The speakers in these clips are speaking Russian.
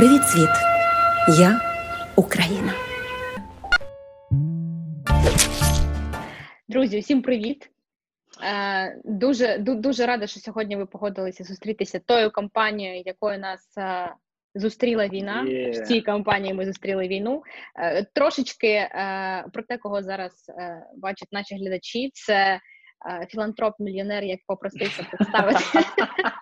Привіт, світ! Я Україна. Друзі, всім привіт! Е, дуже дуже рада, що сьогодні ви погодилися зустрітися тою компанією, якою нас е, зустріла війна. Yeah. В цій компанії ми зустріли війну. Е, трошечки про те, кого зараз бачать наші глядачі, це філантроп-мільйонер, як попросився представити.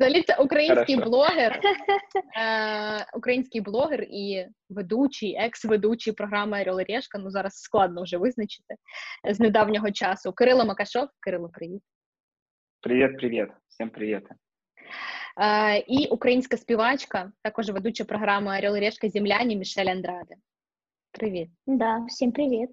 Взагалі, це український Хорошо. блогер, е, український блогер і ведучий, екс-ведучий програми Орел і Решка, Ну зараз складно вже визначити з недавнього часу. Кирило Макашов. Кирило, привіт. Привіт, привіт. Всім привіт. Е, і українська співачка, також ведуча програми Орел і Решка Земляні Мішель Андраде. Привіт. Да, всім привіт.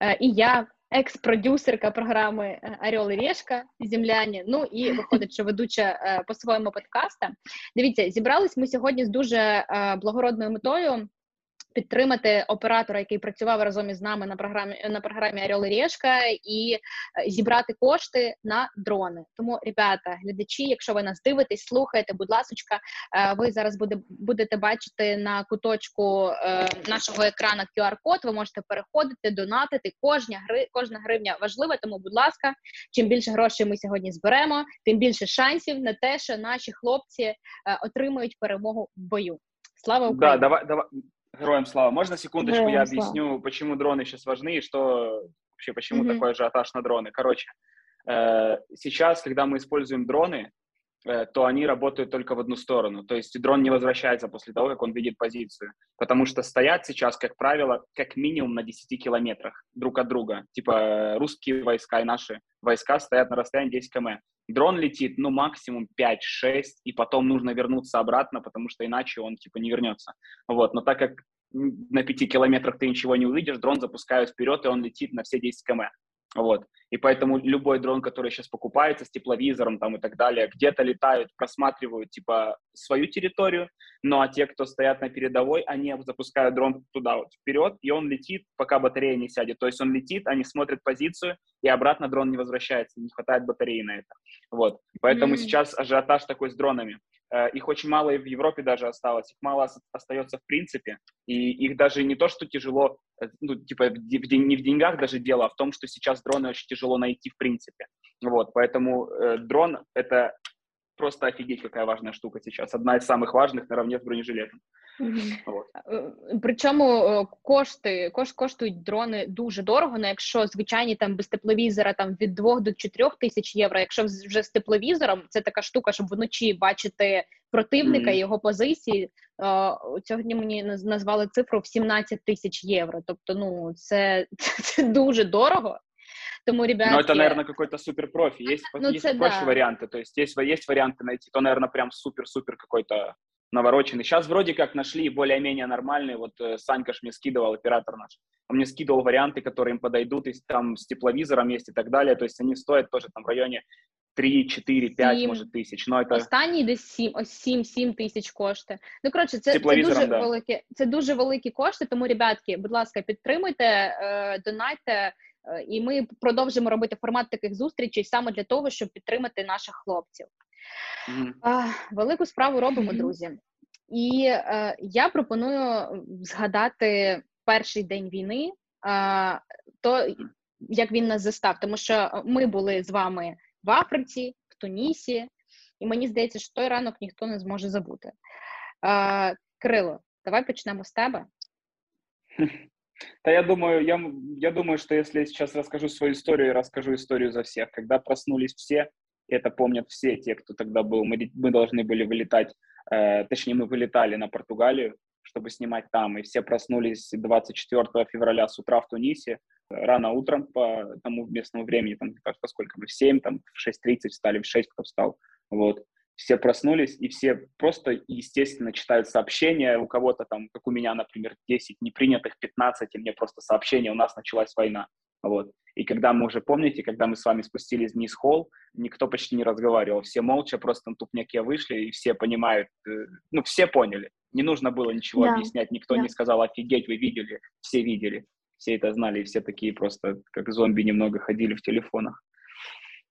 Е, і я, екс-продюсерка програми е, Орел і Решка Земляні. Ну і виходить, що ведуча е, по своєму подкаста. Дивіться, зібрались ми сьогодні з дуже е, благородною метою підтримати оператора, який працював разом із нами на програмі на програмі Орел і Решка, і е, зібрати кошти на дрони. Тому, ребята, глядачі, якщо ви нас дивитесь, слухаєте, будь ласка, е, ви зараз буде, будете бачити на куточку е, нашого екрана QR-код. Ви можете переходити, донатити. Кожна гри, кожна гривня важлива. Тому, будь ласка, чим більше грошей ми сьогодні зберемо, тим більше шансів на те, що наші хлопці отримують перемогу в бою. Слава Україні! Да, давай, давай. Героям слава. Можно секундочку Героям я объясню, слава. почему дроны сейчас важны и что вообще, почему mm-hmm. такой ажиотаж на дроны? Короче, э, сейчас, когда мы используем дроны, то они работают только в одну сторону. То есть дрон не возвращается после того, как он видит позицию. Потому что стоят сейчас, как правило, как минимум на 10 километрах друг от друга. Типа русские войска и наши войска стоят на расстоянии 10 км. Дрон летит, ну, максимум 5-6, и потом нужно вернуться обратно, потому что иначе он, типа, не вернется. Вот, но так как на 5 километрах ты ничего не увидишь, дрон запускают вперед, и он летит на все 10 км. Вот. И поэтому любой дрон, который сейчас покупается с тепловизором там и так далее, где-то летают, просматривают типа свою территорию, ну а те, кто стоят на передовой, они запускают дрон туда вот вперед, и он летит, пока батарея не сядет. То есть он летит, они смотрят позицию, и обратно дрон не возвращается, не хватает батареи на это. Вот. Поэтому mm-hmm. сейчас ажиотаж такой с дронами. Э, их очень мало и в Европе даже осталось, их мало остается в принципе, и их даже не то, что тяжело, ну, типа, в, не в деньгах даже дело, а в том, что сейчас дроны очень тяжело найти в принципе. Вот, поэтому э, дрон — это просто офигеть, какая важная штука сейчас. Одна из самых важных наравне с бронежилетом. Вот. Причому кошти кош, коштують дрони дуже дорого. Ну, якщо звичайні там без тепловізора там від 2 до 4 тисяч євро. Якщо вже з тепловізором, це така штука, щоб вночі бачити противника mm-hmm. його позиції. Сьогодні мені назвали цифру в 17 тисяч євро. Тобто, ну це, це дуже дорого. Тому, ребятки... Но это, наверное, какой-то суперпрофи. Есть, ну, есть проще да. варианты. То есть есть, есть варианты найти. То, наверное, прям супер-супер какой-то навороченный. Сейчас вроде как нашли более-менее нормальные. Вот э, Санька ж мне скидывал, оператор наш. Он мне скидывал варианты, которые им подойдут, и там с тепловизором есть и так далее. То есть они стоят тоже там в районе 3, 4, 5, 7. може, тисяч. Ну, это... Останній десь 7, ось 7, 7 тисяч коштує. Ну, коротше, це, це, дуже да. великі, це дуже великі кошти, тому, ребятки, будь ласка, підтримуйте, е, донайте, Е, і ми продовжимо робити формат таких зустрічей саме для того, щоб підтримати наших хлопців. Mm-hmm. Велику справу робимо, друзі. І е, я пропоную згадати перший день війни, е, то як він нас застав, тому що ми були з вами в Африці, в Тунісі, і мені здається, що той ранок ніхто не зможе забути. Е, Кирило, давай почнемо з тебе. Да, я думаю, я, я думаю, что если я сейчас расскажу свою историю, я расскажу историю за всех. Когда проснулись все, это помнят все те, кто тогда был, мы, мы должны были вылетать, э, точнее, мы вылетали на Португалию, чтобы снимать там, и все проснулись 24 февраля с утра в Тунисе, рано утром по тому местному времени, там, кажется, сколько мы, в 7, там, в 6.30 встали, в 6 кто встал, вот все проснулись, и все просто, естественно, читают сообщения. У кого-то там, как у меня, например, 10 непринятых, 15, и мне просто сообщение, у нас началась война. Вот. И когда мы уже, помните, когда мы с вами спустились вниз холл, никто почти не разговаривал. Все молча просто на тупняке вышли, и все понимают, э, ну, все поняли. Не нужно было ничего да. объяснять, никто да. не сказал, офигеть, вы видели, все видели. Все это знали, и все такие просто, как зомби, немного ходили в телефонах.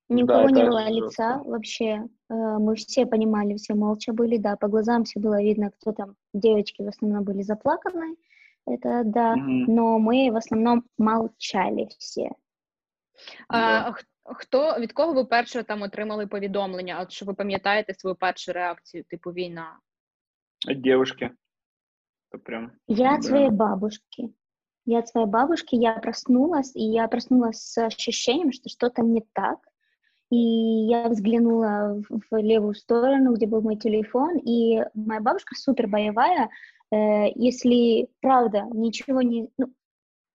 Ни у да, кого не было лица вообще. Э, мы все понимали, все молча были, да, по глазам все было видно, кто там, девочки в основном были заплаканы, это да, mm-hmm. но мы в основном молчали все. А, Хто від кого ви перше там отримали повідомлення? От що ви пам'ятаєте свою першу реакцію, типу війна? От девушки. Это прям. Я от своей бабушки. Я от своей бабушки, я проснулась, и я проснулась с ощущением, что что-то не так. И я взглянула в левую сторону, где был мой телефон, и моя бабушка супер боевая. Э, если правда ничего не, ну,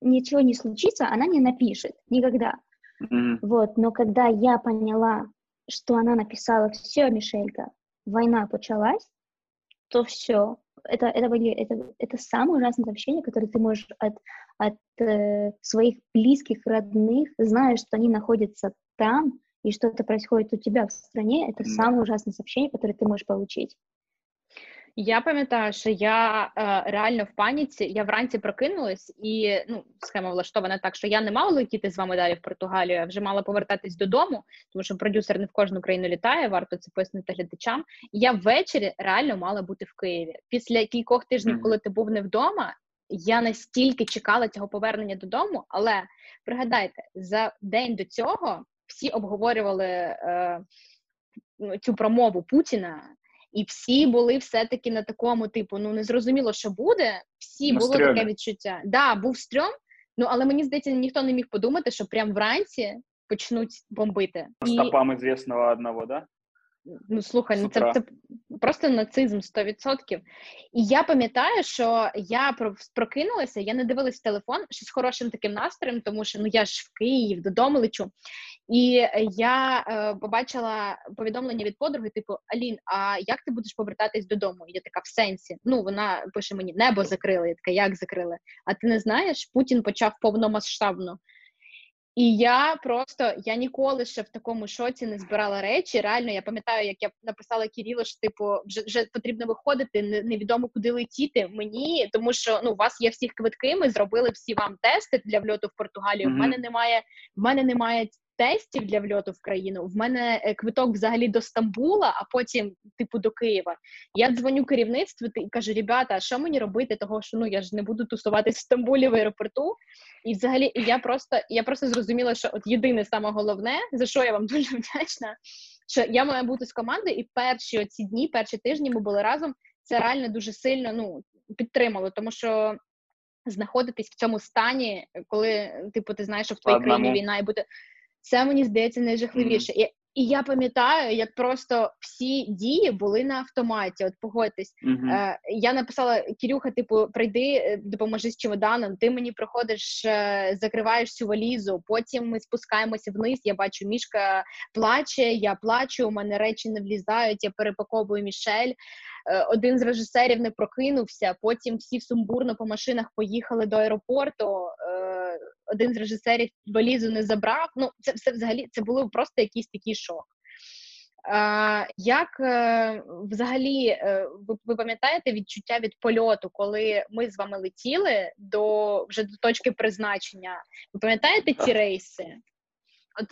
ничего не случится, она не напишет никогда. Mm-hmm. Вот, но когда я поняла, что она написала все, Мишелька, война началась, то все. Это, это, были, это, это самое ужасное сообщение, которое ты можешь от, от э, своих близких, родных, зная, что они находятся там, и что-то происходит у тебя в стране, это mm. самое ужасное сообщение, которое ты можешь получить. Я пам'ятаю, що я е, реально в паніці. Я вранці прокинулась, і ну схема влаштована так, що я не мала летіти з вами далі в Португалію, а вже мала повертатись додому, тому що продюсер не в кожну країну літає. Варто це пояснити глядачам. І я ввечері реально мала бути в Києві. Після кількох тижнів, коли ти був не вдома, я настільки чекала цього повернення додому. Але пригадайте, за день до цього всі обговорювали е, цю промову Путіна. І всі були все-таки на такому типу, ну не зрозуміло, що буде. Всі на було стрьомі. таке відчуття. Да, був стрьом, ну але мені здається, ніхто не міг подумати, що прям вранці почнуть бомбити. Стопам І... звісного одного, да? Ну, слухай, ну це це просто нацизм 100%. І я пам'ятаю, що я прокинулася, я не дивилась телефон ще з хорошим таким настроєм, тому що ну я ж в Київ додому лечу. І я е, побачила повідомлення від подруги, типу Алін, а як ти будеш повертатись додому? І я така в сенсі. Ну вона пише мені: небо закрили. Я така, як закрили? А ти не знаєш? Путін почав повномасштабно. І я просто я ніколи ще в такому шоці не збирала речі. Реально, я пам'ятаю, як я написала Кірілу, що типу вже вже потрібно виходити, не, невідомо куди летіти мені, тому що ну у вас є всі квитки. Ми зробили всі вам тести для вльоту в Португалію. Mm-hmm. В мене немає в мене немає тестів для вльоту в країну. В мене е, квиток взагалі до Стамбула, а потім, типу, до Києва. Я дзвоню керівництву і кажу: ребята, що мені робити? Того що ну я ж не буду тусуватись в Стамбулі в аеропорту. І взагалі я просто я просто зрозуміла, що от єдине саме головне, за що я вам дуже вдячна, що я маю бути з командою, і перші оці дні, перші тижні ми були разом. Це реально дуже сильно ну підтримало, тому що. Знаходитись в цьому стані, коли типу ти знаєш, що в твоїй країні війна і бути це мені здається найжахливіше. Mm-hmm. І я пам'ятаю, як просто всі дії були на автоматі. От погодьтесь, mm-hmm. е, я написала Кірюха, типу, прийди, е, допоможи з чемоданом. Ти мені приходиш, е, закриваєш цю валізу. Потім ми спускаємося вниз. Я бачу, мішка плаче, я плачу. У мене речі не влізають. Я перепаковую мішель. Е, один з режисерів не прокинувся. Потім всі сумбурно по машинах поїхали до аеропорту. Е, один з режисерів валізу не забрав. Ну, це все взагалі це було просто якийсь такий шок. Як е, взагалі ви, ви пам'ятаєте відчуття від польоту, коли ми з вами летіли до вже до точки призначення? Ви пам'ятаєте ці рейси? От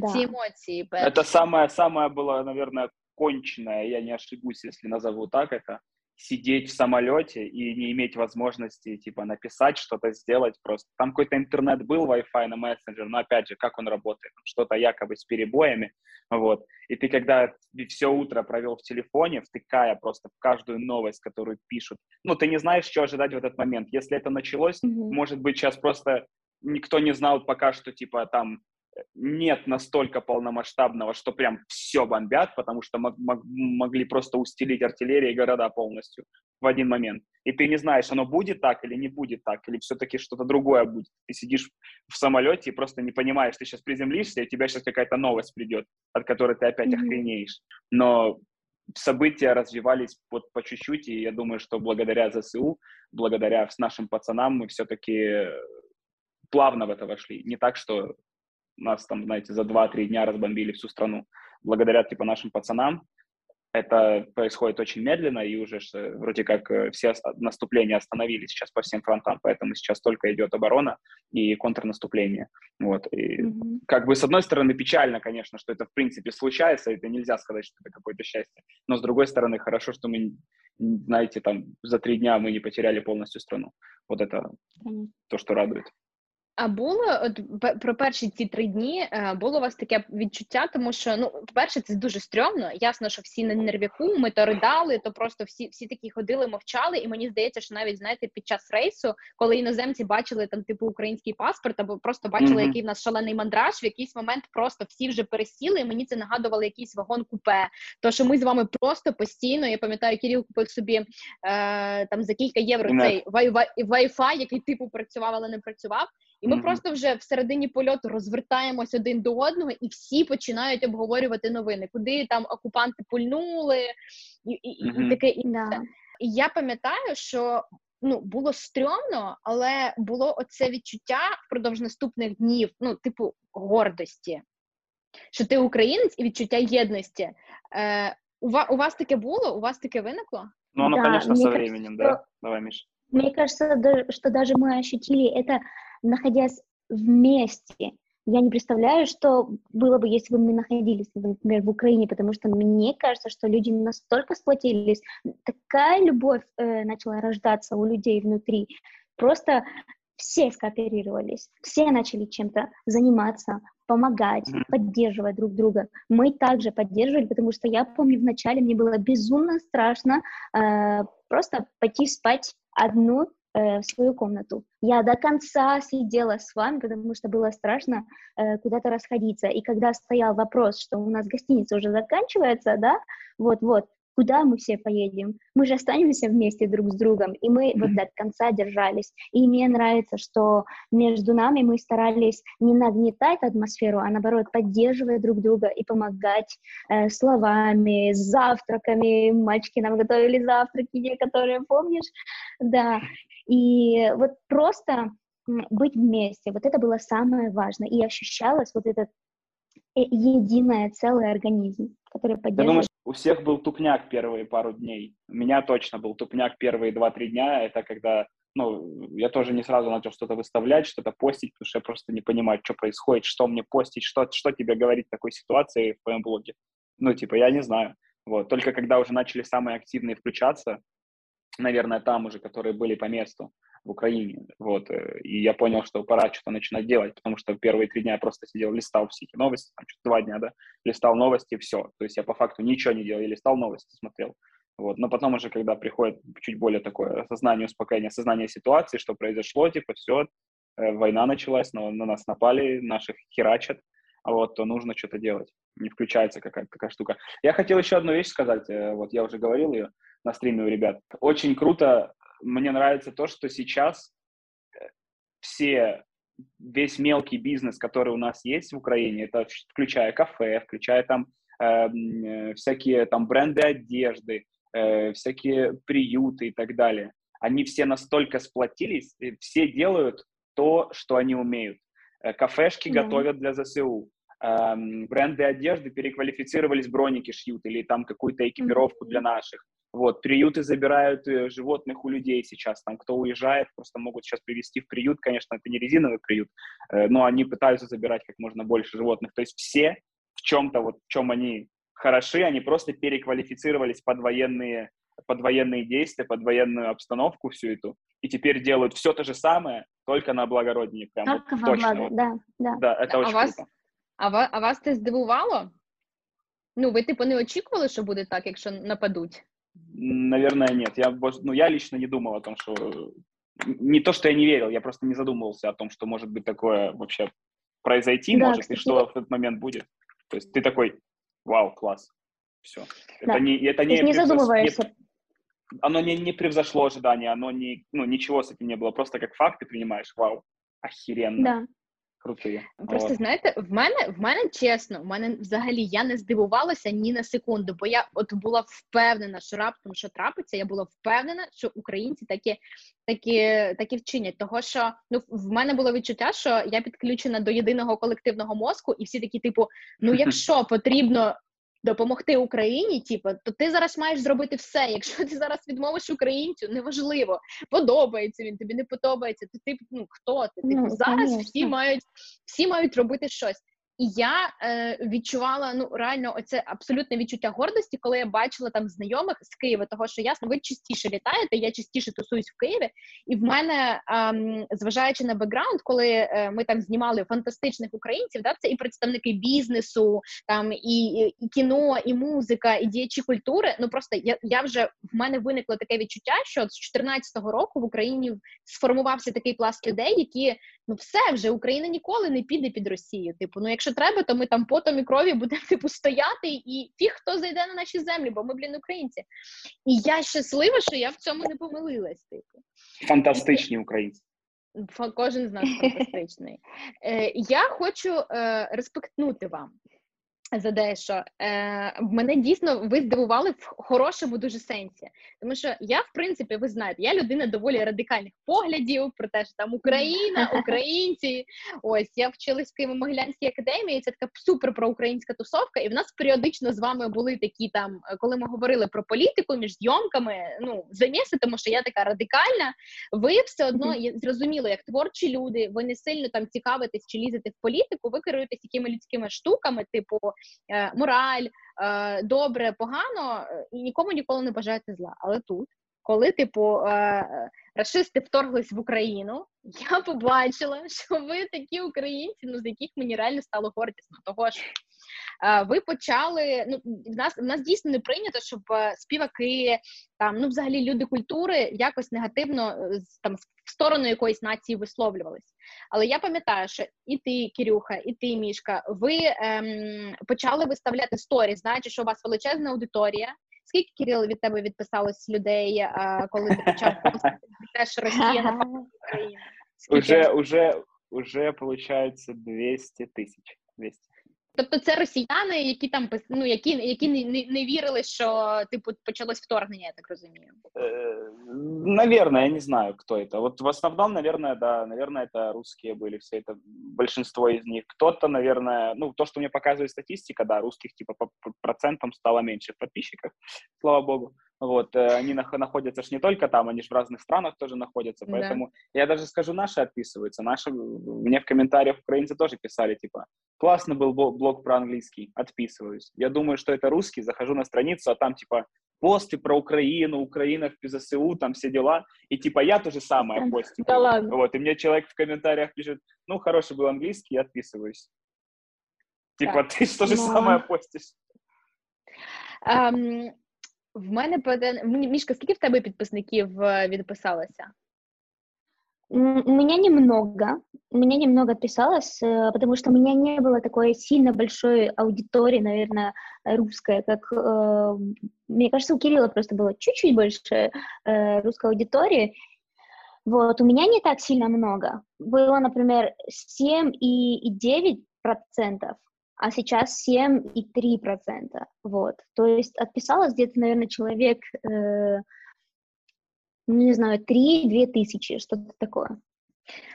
да. ці емоції? Це саме, саме було, мабуть, конченное, я не ошибусь, если назову так это, сидеть в самолете и не иметь возможности, типа, написать что-то, сделать просто. Там какой-то интернет был, Wi-Fi на мессенджер, но, опять же, как он работает? Что-то якобы с перебоями, вот. И ты, когда все утро провел в телефоне, втыкая просто в каждую новость, которую пишут, ну, ты не знаешь, что ожидать в этот момент. Если это началось, mm-hmm. может быть, сейчас просто никто не знал пока что, типа, там, нет настолько полномасштабного, что прям все бомбят, потому что мог, мог, могли просто устелить артиллерии города полностью в один момент. И ты не знаешь, оно будет так или не будет так, или все-таки что-то другое будет. Ты сидишь в самолете и просто не понимаешь, ты сейчас приземлишься, и у тебя сейчас какая-то новость придет, от которой ты опять mm-hmm. охренеешь. Но события развивались вот по чуть-чуть, и я думаю, что благодаря ЗСУ, благодаря нашим пацанам мы все-таки плавно в это вошли. Не так, что нас там, знаете, за 2-3 дня разбомбили всю страну. Благодаря, типа, нашим пацанам это происходит очень медленно, и уже вроде как э, все наступления остановились сейчас по всем фронтам, поэтому сейчас только идет оборона и контрнаступление. Вот. И mm-hmm. как бы с одной стороны печально, конечно, что это в принципе случается, это нельзя сказать, что это какое-то счастье, но с другой стороны хорошо, что мы, знаете, там за три дня мы не потеряли полностью страну. Вот это mm-hmm. то, что радует. А було от про перші ці три дні е, було у вас таке відчуття, тому що ну, по-перше, це дуже стрьомно. Ясно, що всі на нервіку, ми то ридали, то просто всі всі такі ходили, мовчали. І мені здається, що навіть знаєте, під час рейсу, коли іноземці бачили там типу український паспорт, або просто бачили, mm-hmm. який в нас шалений мандраж, в якийсь момент просто всі вже пересіли. і Мені це нагадувало якийсь вагон купе. То що ми з вами просто постійно, я пам'ятаю, Кирил купив собі е, там за кілька євро mm-hmm. цей Wi-Fi, який типу працював, але не працював. І ми mm-hmm. просто вже в середині польоту розвертаємось один до одного, і всі починають обговорювати новини, куди там окупанти пульнули, і і, mm-hmm. і таке інше. І я пам'ятаю, що ну було стрьомно, але було оце відчуття впродовж наступних днів, ну, типу, гордості, що ти українець і відчуття єдності. Е, у, вас, у вас таке було? У вас таке виникло? Ну, оно, да, конечно, со временем, кажется, да. Давай, Миш. Мне кажется, что даже мы ощутили это находясь вместе. Я не представляю, что было бы, если бы мы находились, например, в Украине, потому что мне кажется, что люди настолько сплотились, такая любовь э, начала рождаться у людей внутри. Просто все скооперировались, все начали чем-то заниматься, помогать, mm-hmm. поддерживать друг друга. Мы также поддерживали, потому что я помню, вначале мне было безумно страшно э, просто пойти спать одну Э, в свою комнату. Я до конца сидела с вами, потому что было страшно э, куда-то расходиться. И когда стоял вопрос, что у нас гостиница уже заканчивается, да, вот-вот, куда мы все поедем? Мы же останемся вместе друг с другом, и мы вот до конца держались. И мне нравится, что между нами мы старались не нагнетать атмосферу, а наоборот поддерживать друг друга и помогать э, словами, завтраками. Мальчики нам готовили завтраки некоторые, помнишь? Да. И вот просто быть вместе, вот это было самое важное. И ощущалось вот этот э, единое целый организм, который поддерживает у всех был тупняк первые пару дней. У меня точно был тупняк первые два-три дня. Это когда, ну, я тоже не сразу начал что-то выставлять, что-то постить, потому что я просто не понимаю, что происходит, что мне постить, что, что тебе говорить в такой ситуации в твоем блоге. Ну, типа, я не знаю. Вот. Только когда уже начали самые активные включаться, наверное, там уже, которые были по месту, в Украине. Вот. Э, и я понял, что пора что-то начинать делать, потому что первые три дня я просто сидел, листал эти новости, там, два дня, да, листал новости, все. То есть я по факту ничего не делал, я листал новости, смотрел. Вот. Но потом уже, когда приходит чуть более такое осознание, успокоение, осознание ситуации, что произошло, типа, все, э, война началась, но на нас напали, наших херачат, а вот, то нужно что-то делать. Не включается какая-то такая штука. Я хотел еще одну вещь сказать, э, вот я уже говорил ее на стриме у ребят. Очень круто мне нравится то, что сейчас э, все, весь мелкий бизнес, который у нас есть в Украине, это включая кафе, включая там эм, э, всякие там бренды одежды, э, всякие приюты и так далее, они все настолько сплотились, и все делают то, что они умеют. Э, кафешки mm-hmm. готовят для ЗСУ, эм, бренды одежды переквалифицировались, броники шьют или там какую-то экипировку mm-hmm. для наших. Вот, приюты забирают э, животных у людей сейчас, там, кто уезжает, просто могут сейчас привезти в приют, конечно, это не резиновый приют, э, но они пытаются забирать как можно больше животных, то есть все в чем-то, вот в чем они хороши, они просто переквалифицировались под военные, под военные действия, под военную обстановку всю эту, и теперь делают все то же самое, только на благороднее, прям вот, точно. Вот. Да, да. Да, это а очень вас, круто. А, вас, а вас це здивувало? Ну, ви, типу, не очікували, що буде так, якщо нападуть? Наверное, нет. Я, ну, я лично не думал о том, что... Не то, что я не верил, я просто не задумывался о том, что может быть такое вообще произойти, да, может, кстати, и что в этот момент будет. То есть ты такой, вау, класс, все. Да. Это не, это не, не задумываешься. Не, оно не, не превзошло ожидания, оно не, ну, ничего с этим не было, просто как факт ты принимаешь, вау, охеренно. Да. Крутий. Просто от. знаєте, в мене в мене чесно, в мене взагалі я не здивувалася ні на секунду, бо я от була впевнена, що раптом що трапиться, я була впевнена, що українці такі такі, такі вчинять. Того що ну в мене було відчуття, що я підключена до єдиного колективного мозку, і всі такі, типу, ну якщо потрібно допомогти Україні, типу, то ти зараз маєш зробити все. Якщо ти зараз відмовиш українцю, неважливо, подобається він, тобі не подобається. То ти ну хто ти? Типу, ну, зараз всі мають всі мають робити щось. І я е, відчувала ну реально оце абсолютне відчуття гордості, коли я бачила там знайомих з Києва, того що ясно, ви частіше літаєте, я частіше тусуюсь в Києві, і в мене, е, зважаючи на бекграунд, коли е, ми там знімали фантастичних українців, да, це і представники бізнесу, там і, і кіно, і музика, і діячі культури. Ну просто я я вже в мене виникло таке відчуття, що з 2014 року в Україні сформувався такий пласт людей, які ну все вже Україна ніколи не піде під Росію. Типу, ну якщо треба, то ми там потом і крові будемо типу стояти, і ті, хто зайде на наші землі, бо ми, блін, українці. І я щаслива, що я в цьому не помилилась. Типу. Фантастичні українці. Кожен з нас фантастичний. Е, Я хочу е, респектнути вам за дещо Е, мене дійсно ви здивували в хорошому дуже сенсі, тому що я, в принципі, ви знаєте, я людина доволі радикальних поглядів про те, що там Україна, українці. Ось я вчилась в Києво-Могилянській академії. Це така супер проукраїнська тусовка, і в нас періодично з вами були такі там, коли ми говорили про політику між зйомками. Ну заміси, тому що я така радикальна. Ви все одно зрозуміло, як творчі люди, ви не сильно там цікавитесь чи лізете в політику. Ви керуєтесь якими людськими штуками, типу мораль, е, добре, погано, е, і нікому ніколи не бажаєте зла. Але тут, коли, типу, расисти вторглись в Україну, я побачила, що ви такі українці, ну з яких мені реально стало гордісно. Того ж ви почали. Ну в нас в нас дійсно не прийнято, щоб співаки там, ну взагалі люди культури якось негативно там в сторону якоїсь нації висловлювались. Але я пам'ятаю, що і ти, Кирюха, і ти, Мішка, ви ем, почали виставляти сторі, знаючи, що у вас величезна аудиторія. Скільки Кирил від тебе відписалось людей, коли ти почав те, що Росія напала Україну? Уже, уже, уже, получается 200 тысяч. 200. Тобто це росіяни, які там ну, які які не, не, не вірили, що типу почалось вторгнення, я так розумію. Э, наверное, я не знаю, кто это. Вот в основном, наверное, да, наверное, это русские были, все это большинство из них. Кто-то, наверное, ну, то, что мне показывает статистика, да, русских типа по процентам стало меньше в подписчиках, слава богу. Вот, э, они находятся ж не только там, они же в разных странах тоже находятся, поэтому да. я даже скажу, наши отписываются, наши, мне в комментариях украинцы тоже писали, типа, классно был блог про английский, отписываюсь. Я думаю, что это русский, захожу на страницу, а там, типа, посты про Украину, Украина в ПЗСУ, там все дела, и, типа, я то же самое постю. Да ладно. Вот, и мне человек в комментариях пишет, ну, хороший был английский, я отписываюсь. Типа, так. ты то же ну... самое постишь. Um, В мене Мішка, скільки в тебе підписників відписалося? У меня немного. У меня немного отписалось, э, потому что у меня не было такой сильно большой аудитории, наверное, русской, как... Э, мне кажется, у Кирилла просто было чуть-чуть больше э, русской аудитории. Вот, у меня не так сильно много. Было, например, 7 и 9 процентов а сейчас 7,3%. Вот. То есть отписалось где-то, наверное, человек, э, ну, не знаю, 3-2 тысячи, что-то такое.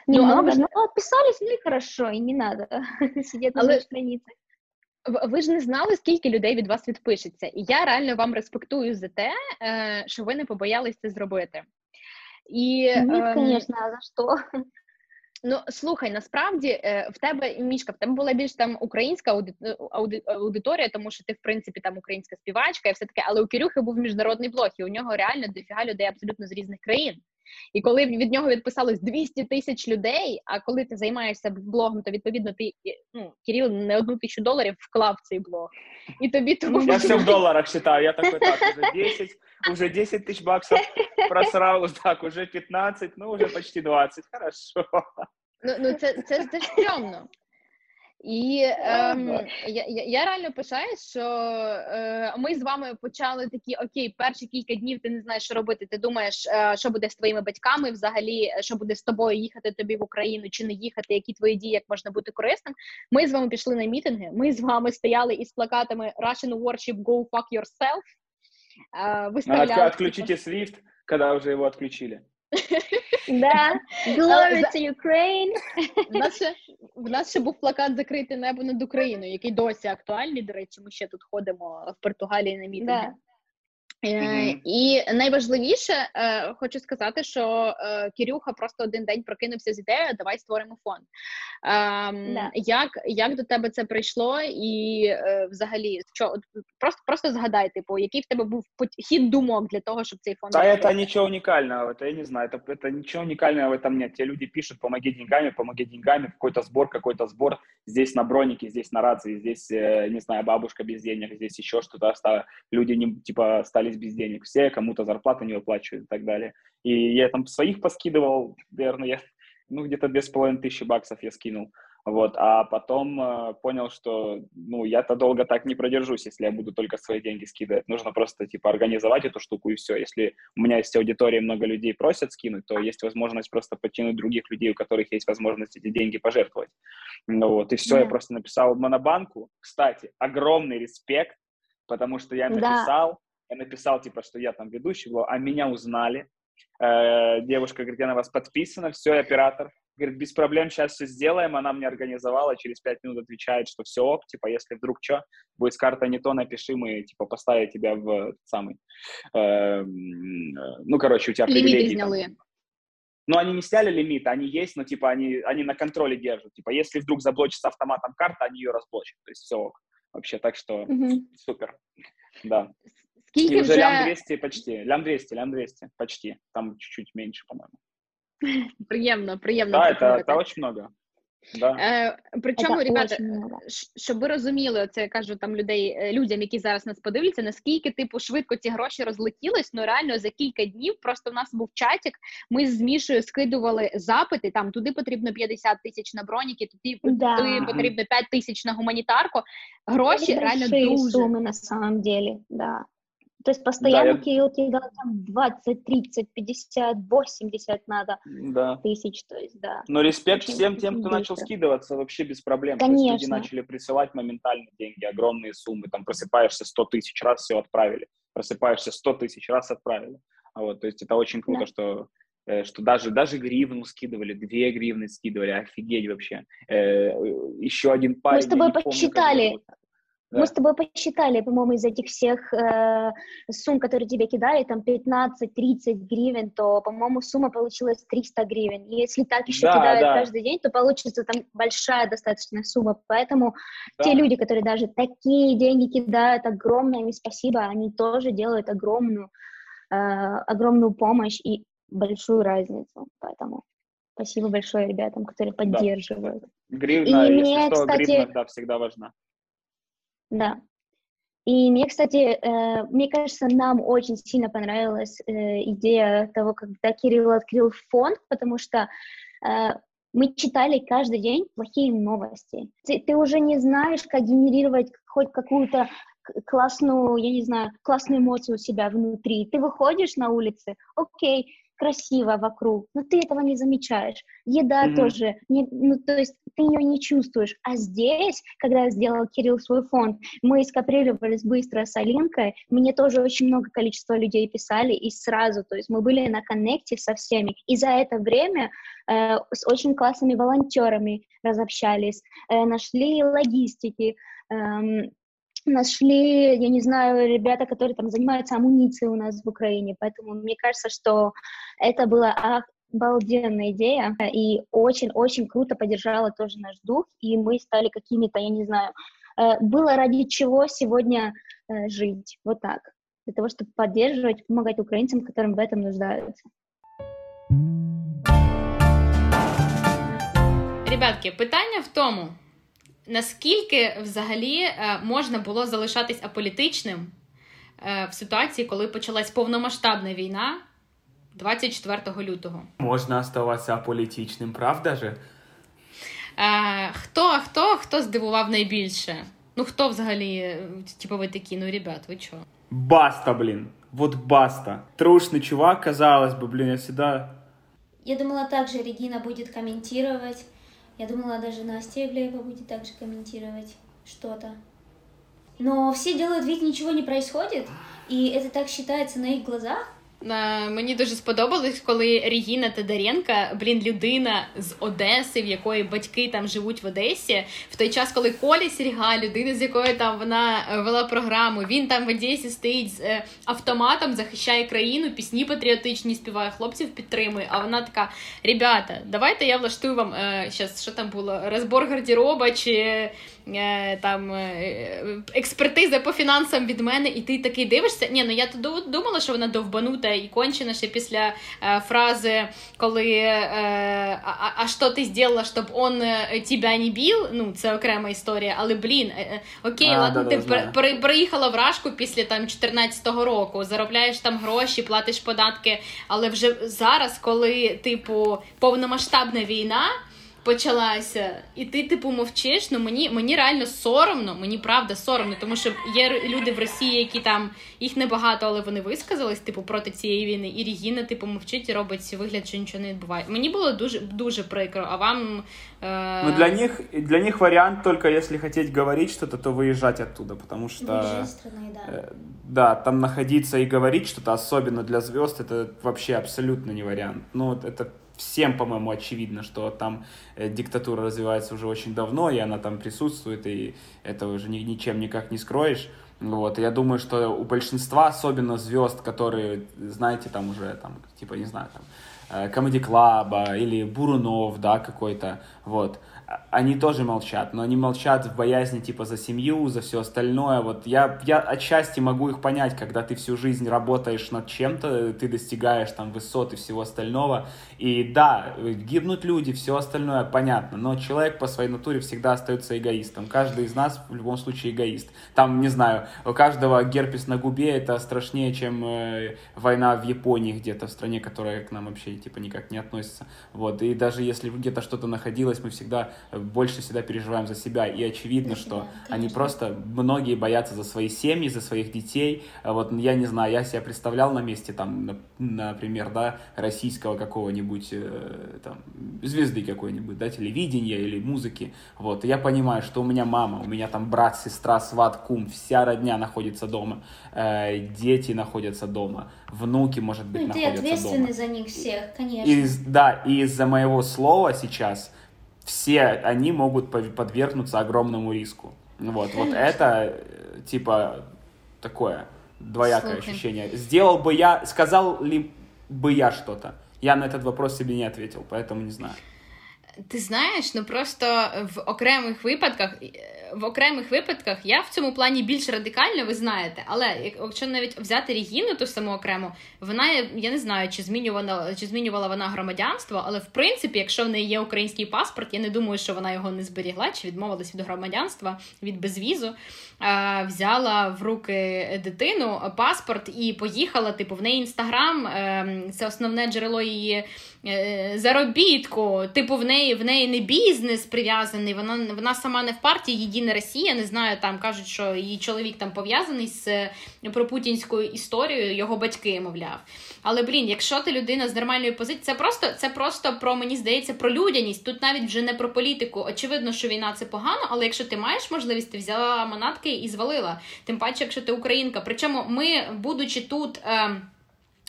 Немного, ну, но писались, ну и хорошо, і не надо сидіти на страниці. Ви ж не знали, скільки людей від вас відпишеться, і я реально вам респектую за те, е, що ви не побоялися це зробити. І, Ні, звісно, ем, за що? Ну слухай, насправді е, в тебе мішка, в тебе була більш там українська. Е, аудиторія, тому що ти, в принципі, там українська співачка, і все таке, але у Кирюхи був міжнародний блог, і у нього реально дофіга людей абсолютно з різних країн. І коли від нього відписалось 200 тисяч людей, а коли ти займаєшся блогом, то відповідно ти ну, Кирил не одну тисячу доларів вклав в цей блог. І тобі тому я все в доларах вважаю, я такой, так, уже 10, уже 10 тисяч баксів просрав, так, уже 15, ну уже почти 20, хорошо. Ну, ну це, це, це стрьомно. І ем, я я, реально пишаюсь, що е, ми з вами почали такі окей, перші кілька днів ти не знаєш, що робити. Ти думаєш, е, що буде з твоїми батьками, взагалі, що буде з тобою їхати тобі в Україну чи не їхати, які твої дії, як можна бути корисним. Ми з вами пішли на мітинги. Ми з вами стояли із плакатами Russian Warship Go Fuck Yourself. Е, выставляли... Отключите SWIFT, когда уже его отключили. Да, glory to Ukraine. В нас ще в нас ще був плакат Закрите небо над Україною, який досі актуальний. До речі, ми ще тут ходимо в Португалії на мітинги. Mm-hmm. І найважливіше е, хочу сказати, що е, Кирюха просто один день прокинувся з ідеєю, давай створимо фонд. Yeah. Як як до тебе це прийшло, і взагалі що просто просто згадай, типу, який в тебе був хід думок для того, щоб цей фонд Да, це нічого унікального, це я не знаю, це, це нічого унікального в этом нет. Те люди пишуть, помоги деньгами, помоги деньгами, какой-то сбор, какой-то сбор, здесь на бронике, здесь на рации, здесь, э, не знаю, бабушка без денег, здесь еще что-то, люди не, типа стали остались без денег все, кому-то зарплаты не выплачивают и так далее. И я там своих поскидывал, наверное, я, ну, где-то две с половиной тысячи баксов я скинул. Вот, а потом э, понял, что, ну, я-то долго так не продержусь, если я буду только свои деньги скидывать. Нужно просто, типа, организовать эту штуку и все. Если у меня есть аудитория, много людей просят скинуть, то есть возможность просто подтянуть других людей, у которых есть возможность эти деньги пожертвовать. Ну вот, и все, yeah. я просто написал Монобанку. Кстати, огромный респект, потому что я написал, я написал, типа, что я там ведущий был, а меня узнали. Э, девушка говорит, я на вас подписана, все, оператор. Говорит, без проблем, сейчас все сделаем. Она мне организовала, через пять минут отвечает, что все ок, типа, если вдруг что, будет карта не то, напиши, мы, типа, поставим тебя в самый, э, ну, короче, у тебя привилегии. Там, ну, они не сняли лимит, они есть, но, типа, они, они на контроле держат. Типа, если вдруг заблочится автоматом карта, они ее разблочат. То есть все ок. Вообще, так что mm-hmm. супер. Да. Скільки І вже, вже лям 200 почти, лям 200, лям 200 почти, там чуть-чуть меньше, по-моему. Приємно, приємно. Да, это, это очень много. Да. Е, Причому, це ребята, щоб ви розуміли, це я кажу там людей, е, людям, які зараз нас подивляться, наскільки типу швидко ці гроші розлетілись, ну реально за кілька днів просто в нас був чатик. Ми з Мішою скидували запити. Там туди потрібно 50 тисяч на броніки, туди, да. туди потрібно 5 тисяч на гуманітарку. Гроші реально дуже суми на самом деле, да. То есть постоянно да, я... Кирилл кидал там 20, 30, 50, 80 надо да. тысяч, то есть, да. Но респект очень, всем тем, кто быстро. начал скидываться вообще без проблем. Конечно. То есть люди начали присылать моментально деньги, огромные суммы, там просыпаешься 100 тысяч раз, все отправили, просыпаешься 100 тысяч раз, отправили. А вот, то есть это очень круто, да. что э, что даже, даже гривну скидывали, две гривны скидывали, офигеть вообще. Э, еще один парень... Мы с тобой посчитали, помню, да. Мы с тобой посчитали, по-моему, из этих всех э, сумм, которые тебе кидали, там 15-30 гривен, то, по-моему, сумма получилась 300 гривен. И если так еще да, кидают да. каждый день, то получится там большая достаточно сумма. Поэтому да. те люди, которые даже такие деньги кидают, огромное им спасибо, они тоже делают огромную, э, огромную помощь и большую разницу. Поэтому спасибо большое ребятам, которые поддерживают. Да. Гривна, и если мне, что, кстати, гривна, да, всегда важна. Да. И мне, кстати, э, мне кажется, нам очень сильно понравилась э, идея того, когда Кирилл открыл фонд, потому что э, мы читали каждый день плохие новости. Ты, ты уже не знаешь, как генерировать хоть какую-то классную, я не знаю, классную эмоцию у себя внутри. Ты выходишь на улицы, окей, красиво вокруг, но ты этого не замечаешь. Еда mm-hmm. тоже, не, ну, то есть ты ее не чувствуешь. А здесь, когда сделал Кирилл свой фонд, мы скопировались быстро с Алинкой, мне тоже очень много количества людей писали, и сразу, то есть мы были на коннекте со всеми. И за это время э, с очень классными волонтерами разобщались, э, нашли логистики, э, нашли, я не знаю, ребята, которые там занимаются амуницией у нас в Украине, поэтому мне кажется, что это была обалденная идея, и очень-очень круто поддержала тоже наш дух, и мы стали какими-то, я не знаю, э, было ради чего сегодня э, жить, вот так, для того, чтобы поддерживать, помогать украинцам, которым в этом нуждаются. Ребятки, питання в тому, Наскільки взагалі е, можна було залишатись аполітичним е, в ситуації, коли почалась повномасштабна війна 24 лютого? Можна оставатися аполітичним, правда же? Е, хто хто хто здивував найбільше? Ну хто взагалі, типу, ви такі, ну ребят, ви чого? Баста, блін. Вот баста. Трушный чувак, казалось бы, блин, я всегда... Я думала, также Регина будет комментировать. Я думала, даже Настя Ивлеева будет также комментировать что-то. Но все делают вид, ничего не происходит, и это так считается на их глазах. Мені дуже сподобалось, коли Регіна Тодоренка, блін, людина з Одеси, в якої батьки там живуть в Одесі, в той час, коли Коля Сірга, людина, з якою там вона е, вела програму, він там в Одесі стоїть з е, автоматом, захищає країну, пісні патріотичні співає, хлопців підтримує. А вона така: ребята, давайте я влаштую вам щас, е, що там було, розбор гардероба чи Е, там е, експертиза по фінансам від мене, і ти такий дивишся. Ні, ну я думала, що вона довбанута і кончена ще після е, фрази, коли е, а, а що ти зробила, щоб он е, тебе не бив? Ну, це окрема історія, але блін, е, окей, а, ладно, да, ти да, при, приїхала в Рашку після там 14-го року, заробляєш там гроші, платиш податки, але вже зараз, коли, типу, повномасштабна війна почалася, і ти, типу, мовчиш. Ну мені мені реально соромно, мені правда соромно, тому що є люди в Росії, які там їх небагато, але вони висказались, типу, проти цієї війни. І Регіна, типу, мовчить і робить вигляд, що нічого не відбувається. Мені було дуже дуже прикро. А вам э... ну для них для них варіант только если хотеть говорить что-то, то выезжать оттуда, потому что страны, да. Э, да, там находиться и говорить что-то, особенно для звезд, это вообще абсолютно не вариант. Ну, это всем, по-моему, очевидно, что там э, диктатура развивается уже очень давно, и она там присутствует, и это уже ни, ничем никак не скроешь. Вот, я думаю, что у большинства, особенно звезд, которые, знаете, там уже, там, типа, не знаю, там, Comedy э, Club или Бурунов, да, какой-то, вот, они тоже молчат, но они молчат в боязни типа за семью, за все остальное. Вот я, я отчасти могу их понять, когда ты всю жизнь работаешь над чем-то, ты достигаешь там высот и всего остального. И да, гибнут люди, все остальное понятно, но человек по своей натуре всегда остается эгоистом. Каждый из нас в любом случае эгоист. Там, не знаю, у каждого герпес на губе это страшнее, чем э, война в Японии где-то, в стране, которая к нам вообще типа никак не относится. Вот, и даже если где-то что-то находилось, мы всегда больше всегда переживаем за себя. И очевидно, что да, они просто, многие боятся за свои семьи, за своих детей. Вот я не знаю, я себя представлял на месте, там, например, да, российского какого-нибудь, э, там, звезды какой-нибудь, да, телевидения или музыки. Вот, и я понимаю, что у меня мама, у меня там брат, сестра, сват, кум, вся родня находится дома, э, дети находятся дома, внуки, может быть, ну, находятся дома. ты ответственный за них всех, конечно. И, да, и из-за моего слова сейчас все они могут подвергнуться огромному риску. Вот, вот это э, типа такое двоякое Слушай. ощущение. Сделал бы я, сказал ли бы я что-то? Я на этот вопрос себе не ответил, поэтому не знаю. Ти знаєш, ну просто в окремих випадках в окремих випадках я в цьому плані більш радикально, ви знаєте, але якщо навіть взяти Регіну, ту саму окремо, вона я не знаю, чи змінювала чи змінювала вона громадянство, але в принципі, якщо в неї є український паспорт, я не думаю, що вона його не зберігла чи відмовилась від громадянства від безвізу. Взяла в руки дитину паспорт і поїхала. Типу, в неї інстаграм ем, це основне джерело її е, заробітку. Типу, в неї в неї не бізнес прив'язаний. Вона вона сама не в партії. Її Єдина Росія, не знаю, там кажуть, що її чоловік там пов'язаний з е, пропутінською історією, його батьки, мовляв. Але блін, якщо ти людина з нормальною позицією, це просто це просто про мені здається про людяність. Тут навіть вже не про політику. Очевидно, що війна це погано, але якщо ти маєш можливість, ти взяла манатки і звалила. Тим паче, якщо ти українка. Причому ми, будучи тут. Е,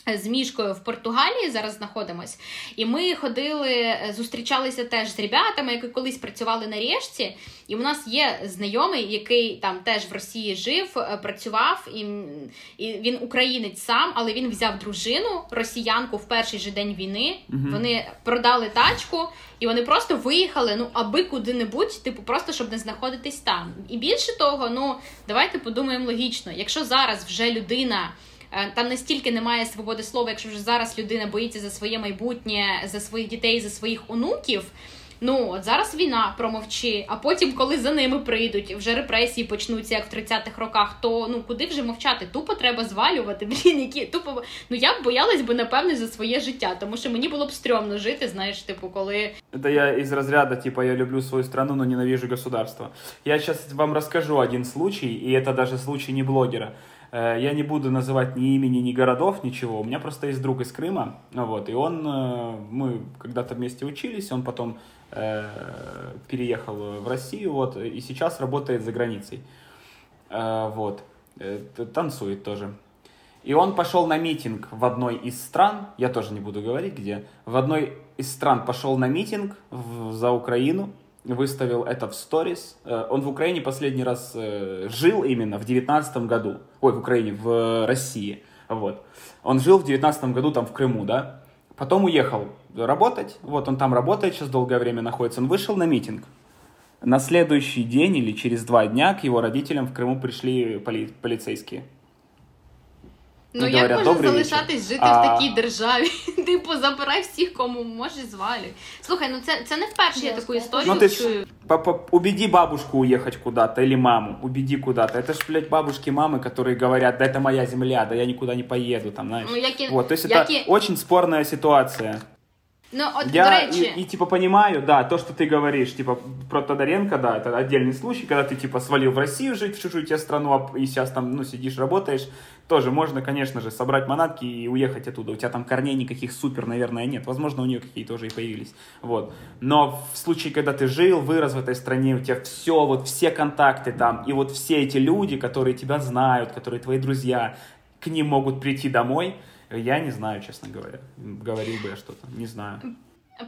з мішкою в Португалії зараз знаходимось, і ми ходили, е, зустрічалися теж з ребятами, які колись працювали на решті. І у нас є знайомий, який там теж в Росії жив, е, працював, і і він українець сам, але він взяв дружину росіянку в перший же день війни. Угу. Вони продали тачку, і вони просто виїхали, ну аби куди-небудь, типу, просто щоб не знаходитись там. І більше того, ну давайте подумаємо логічно, якщо зараз вже людина. Е, там настільки немає свободи слова, якщо вже зараз людина боїться за своє майбутнє, за своїх дітей, за своїх онуків. Ну от зараз війна промовчи, а потім, коли за ними прийдуть, вже репресії почнуться як в 30-х роках, то ну куди вже мовчати? Тупо треба звалювати. Блін, які тупо ну я б боялась би напевне за своє життя, тому що мені було б стрьомно жити. Знаєш, типу, коли Это я из разряда, типа, я люблю свою страну, но ненавижу государство. Я сейчас вам расскажу один случай, и это даже случай не блогера. Э, я не буду называть ни имени, ни городов, ничего. У меня просто есть друг из Крыма, вот, и он, э, мы когда-то вместе учились, он потом э, переехал в Россию, вот, и сейчас работает за границей, вот, танцует тоже. И он пошел на митинг в одной из стран, я тоже не буду говорить где, в одной из стран пошел на митинг в, за Украину, выставил это в сторис. Э, он в Украине последний раз э, жил именно в девятнадцатом году. Ой, в Украине, в России. Вот. Он жил в девятнадцатом году там в Крыму, да. Потом уехал работать. Вот он там работает, сейчас долгое время находится. Он вышел на митинг. На следующий день или через два дня к его родителям в Крыму пришли поли- полицейские. Ну, як говорять, можна залишатись жити а... в такій державі? Типу, забирай всіх, кому можеш звалюй. Слухай, ну це це не вперше я таку історію ну, чую. Убеди бабушку уехать куда-то или маму, убеди куда-то. Это ж, блядь, бабушки, мамы, которые говорят, да это моя земля, да я никуда не поеду, там, знаешь. Ну, які... Вот, то есть які... это очень спорная ситуация. Ну, от, я до речі... и, и, типа, понимаю, да, то, что ты говоришь, типа, про Тодоренко, да, это отдельный случай, когда ты, типа, свалил в Россию жить, в чужую тебе страну, и сейчас там, ну, сидишь, работаешь, тоже можно, конечно же, собрать манатки и уехать оттуда. У тебя там корней никаких супер, наверное, нет. Возможно, у нее какие-то уже и появились. Вот. Но в случае, когда ты жил, вырос в этой стране, у тебя все, вот все контакты там, и вот все эти люди, которые тебя знают, которые твои друзья, к ним могут прийти домой – я не знаю, чесно говоря. Говорив би я щось, не знаю.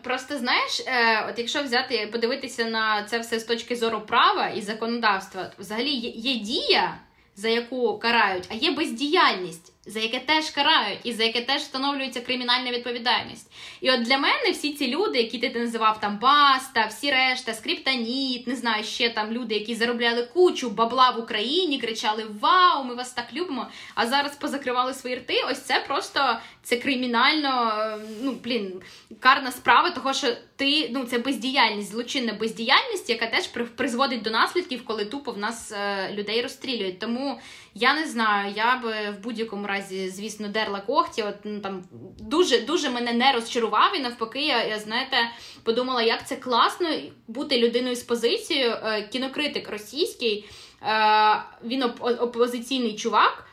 Просто знаєш, е, от якщо взяти подивитися на це все з точки зору права і законодавства, взагалі є, є дія, за яку карають, а є бездіяльність за яке теж карають, і за яке теж встановлюється кримінальна відповідальність. І от для мене всі ці люди, які ти називав там Баста, всі решта, Скриптоніт, не знаю, ще там люди, які заробляли кучу бабла в Україні, кричали Вау, ми вас так любимо! А зараз позакривали свої рти. Ось це просто це кримінально, е, ну блін, карна справа, того що ти ну це бездіяльність, злочинна бездіяльність, яка теж призводить до наслідків, коли тупо в нас е, людей розстрілюють. Тому я не знаю, я би в будь-якому разі, звісно, дерла когті. От ну, там дуже дуже мене не розчарував, і навпаки, я, я знаєте, подумала, як це класно бути людиною з позицією. Е, кінокритик російський, е, він опозиційний чувак.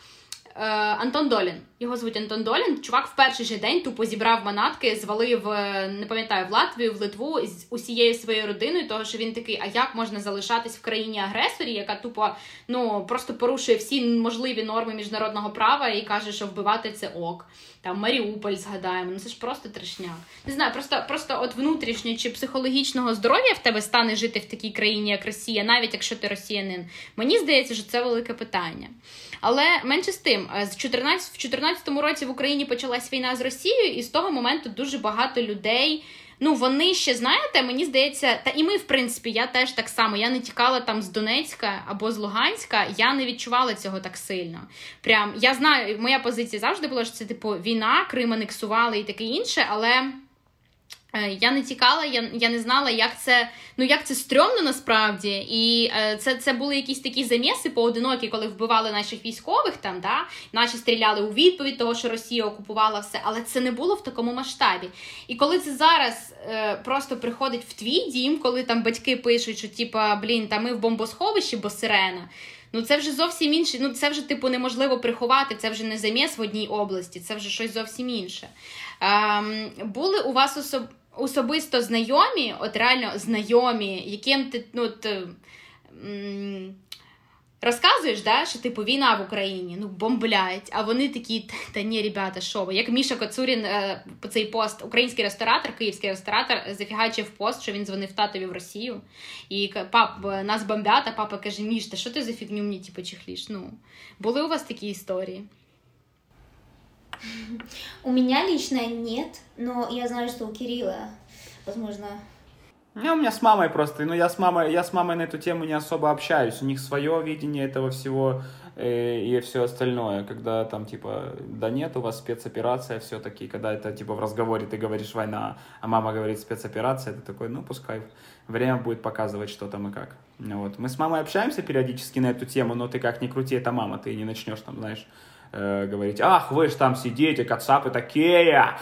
Е, Антон Долін. Його звуть Антон Долін. Чувак в перший же день тупо зібрав манатки, звалив, не пам'ятаю, в Латвію, в Литву з усією своєю родиною, того що він такий, а як можна залишатись в країні агресорі, яка тупо ну просто порушує всі можливі норми міжнародного права і каже, що вбивати це ок. Там Маріуполь згадаємо. Ну це ж просто трешняк. Не знаю, просто просто от внутрішнього чи психологічного здоров'я в тебе стане жити в такій країні, як Росія, навіть якщо ти росіянин. Мені здається, що це велике питання. Але менше з тим, е, з 14, в 2014 році в Україні почалась війна з Росією, і з того моменту дуже багато людей. Ну, вони ще знаєте, мені здається, та і ми, в принципі, я теж так само. Я не тікала там з Донецька або з Луганська, я не відчувала цього так сильно. Прям я знаю, моя позиція завжди була, що це типу війна, Крим анексували і таке інше, але. Е, я не тікала, я я не знала, як це ну як це стрьомно насправді. І е, це це були якісь такі заміси поодинокі, коли вбивали наших військових там, да? наші стріляли у відповідь, того, що Росія окупувала все, але це не було в такому масштабі. І коли це зараз е, просто приходить в твій дім, коли там батьки пишуть, що типа блін, та ми в бомбосховищі, бо сирена. Ну це вже зовсім інше. Ну це вже типу неможливо приховати. Це вже не заміс в одній області, це вже щось зовсім інше. Ем, Були у вас особ особисто знайомі, от реально знайомі, яким ти ну, ти, м- розказуєш, да, що типу війна в Україні, ну бомблять, а вони такі, та ні, ребята, що ви? Як Міша Коцурін е, по цей пост, український ресторатор, київський ресторатор, зафігачив пост, що він дзвонив татові в Росію, і пап, нас бомбять, а папа каже: Міш, та що ти за фігню мені типу, чехліш? Ну, були у вас такі історії? У меня лично нет, но я знаю, что у Кирилла, возможно... Не, у меня с мамой просто, ну я с мамой, я с мамой на эту тему не особо общаюсь, у них свое видение этого всего э, и все остальное, когда там типа, да нет, у вас спецоперация все-таки, когда это типа в разговоре ты говоришь война, а мама говорит спецоперация, ты такой, ну пускай время будет показывать, что там и как. Вот. Мы с мамой общаемся периодически на эту тему, но ты как ни крути, это мама, ты не начнешь там, знаешь, э, говорить, ах, вы же там сидите, кацапы такие,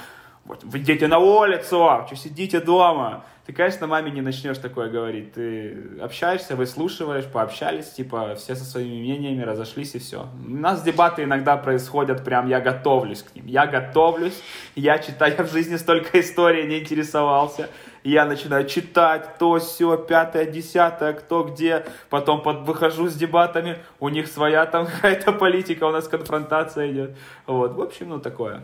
вот, выйдите на улицу, что сидите дома. Ты, конечно, маме не начнешь такое говорить. Ты общаешься, выслушиваешь, пообщались, типа, все со своими мнениями разошлись и все. У нас дебаты иногда происходят прям, я готовлюсь к ним. Я готовлюсь, я читаю, я в жизни столько историй не интересовался. я начинаю читать то, все, пятое, десятое, кто где, потом под, выхожу с дебатами, у них своя там какая-то политика, у нас конфронтація йде. Вот, в общем, ну такое.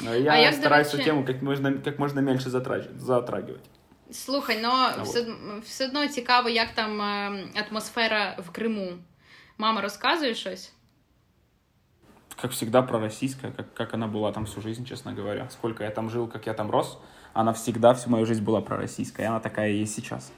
Я, а я стараюсь цю тему як можна, як можна менше затрагивати. Слухай, ну все, все одно цікаво, як там атмосфера в Криму. Мама розказує щось? как всегда, пророссийская, как, как она была там всю жизнь, честно говоря. Сколько я там жил, как я там рос, она всегда всю мою жизнь была пророссийская, и она такая и есть сейчас.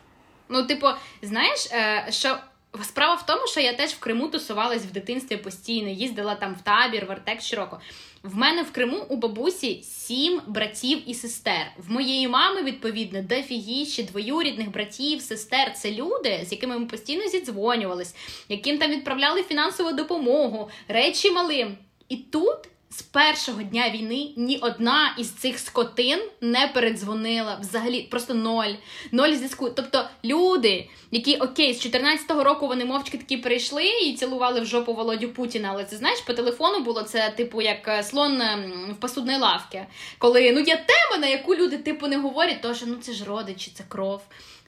Ну, типу, знаєш, що справа в тому, що я теж в Криму тусувалась в дитинстві постійно, їздила там в табір, в Артек широко. В мене в Криму у бабусі сім братів і сестер. В моєї мами, відповідно, дофігіще двоюрідних братів, сестер. Це люди, з якими ми постійно зідзвонювались, яким там відправляли фінансову допомогу, речі малим. І тут з першого дня війни ні одна із цих скотин не передзвонила взагалі, просто ноль. Ноль зв'язку. Тобто люди, які окей, з 14-го року вони мовчки такі прийшли і цілували в жопу Володю Путіна. Але це знаєш, по телефону було це, типу, як е, слон ем, в посудній лавці. Коли ну є тема, на яку люди типу не говорять, то що ну це ж родичі, це кров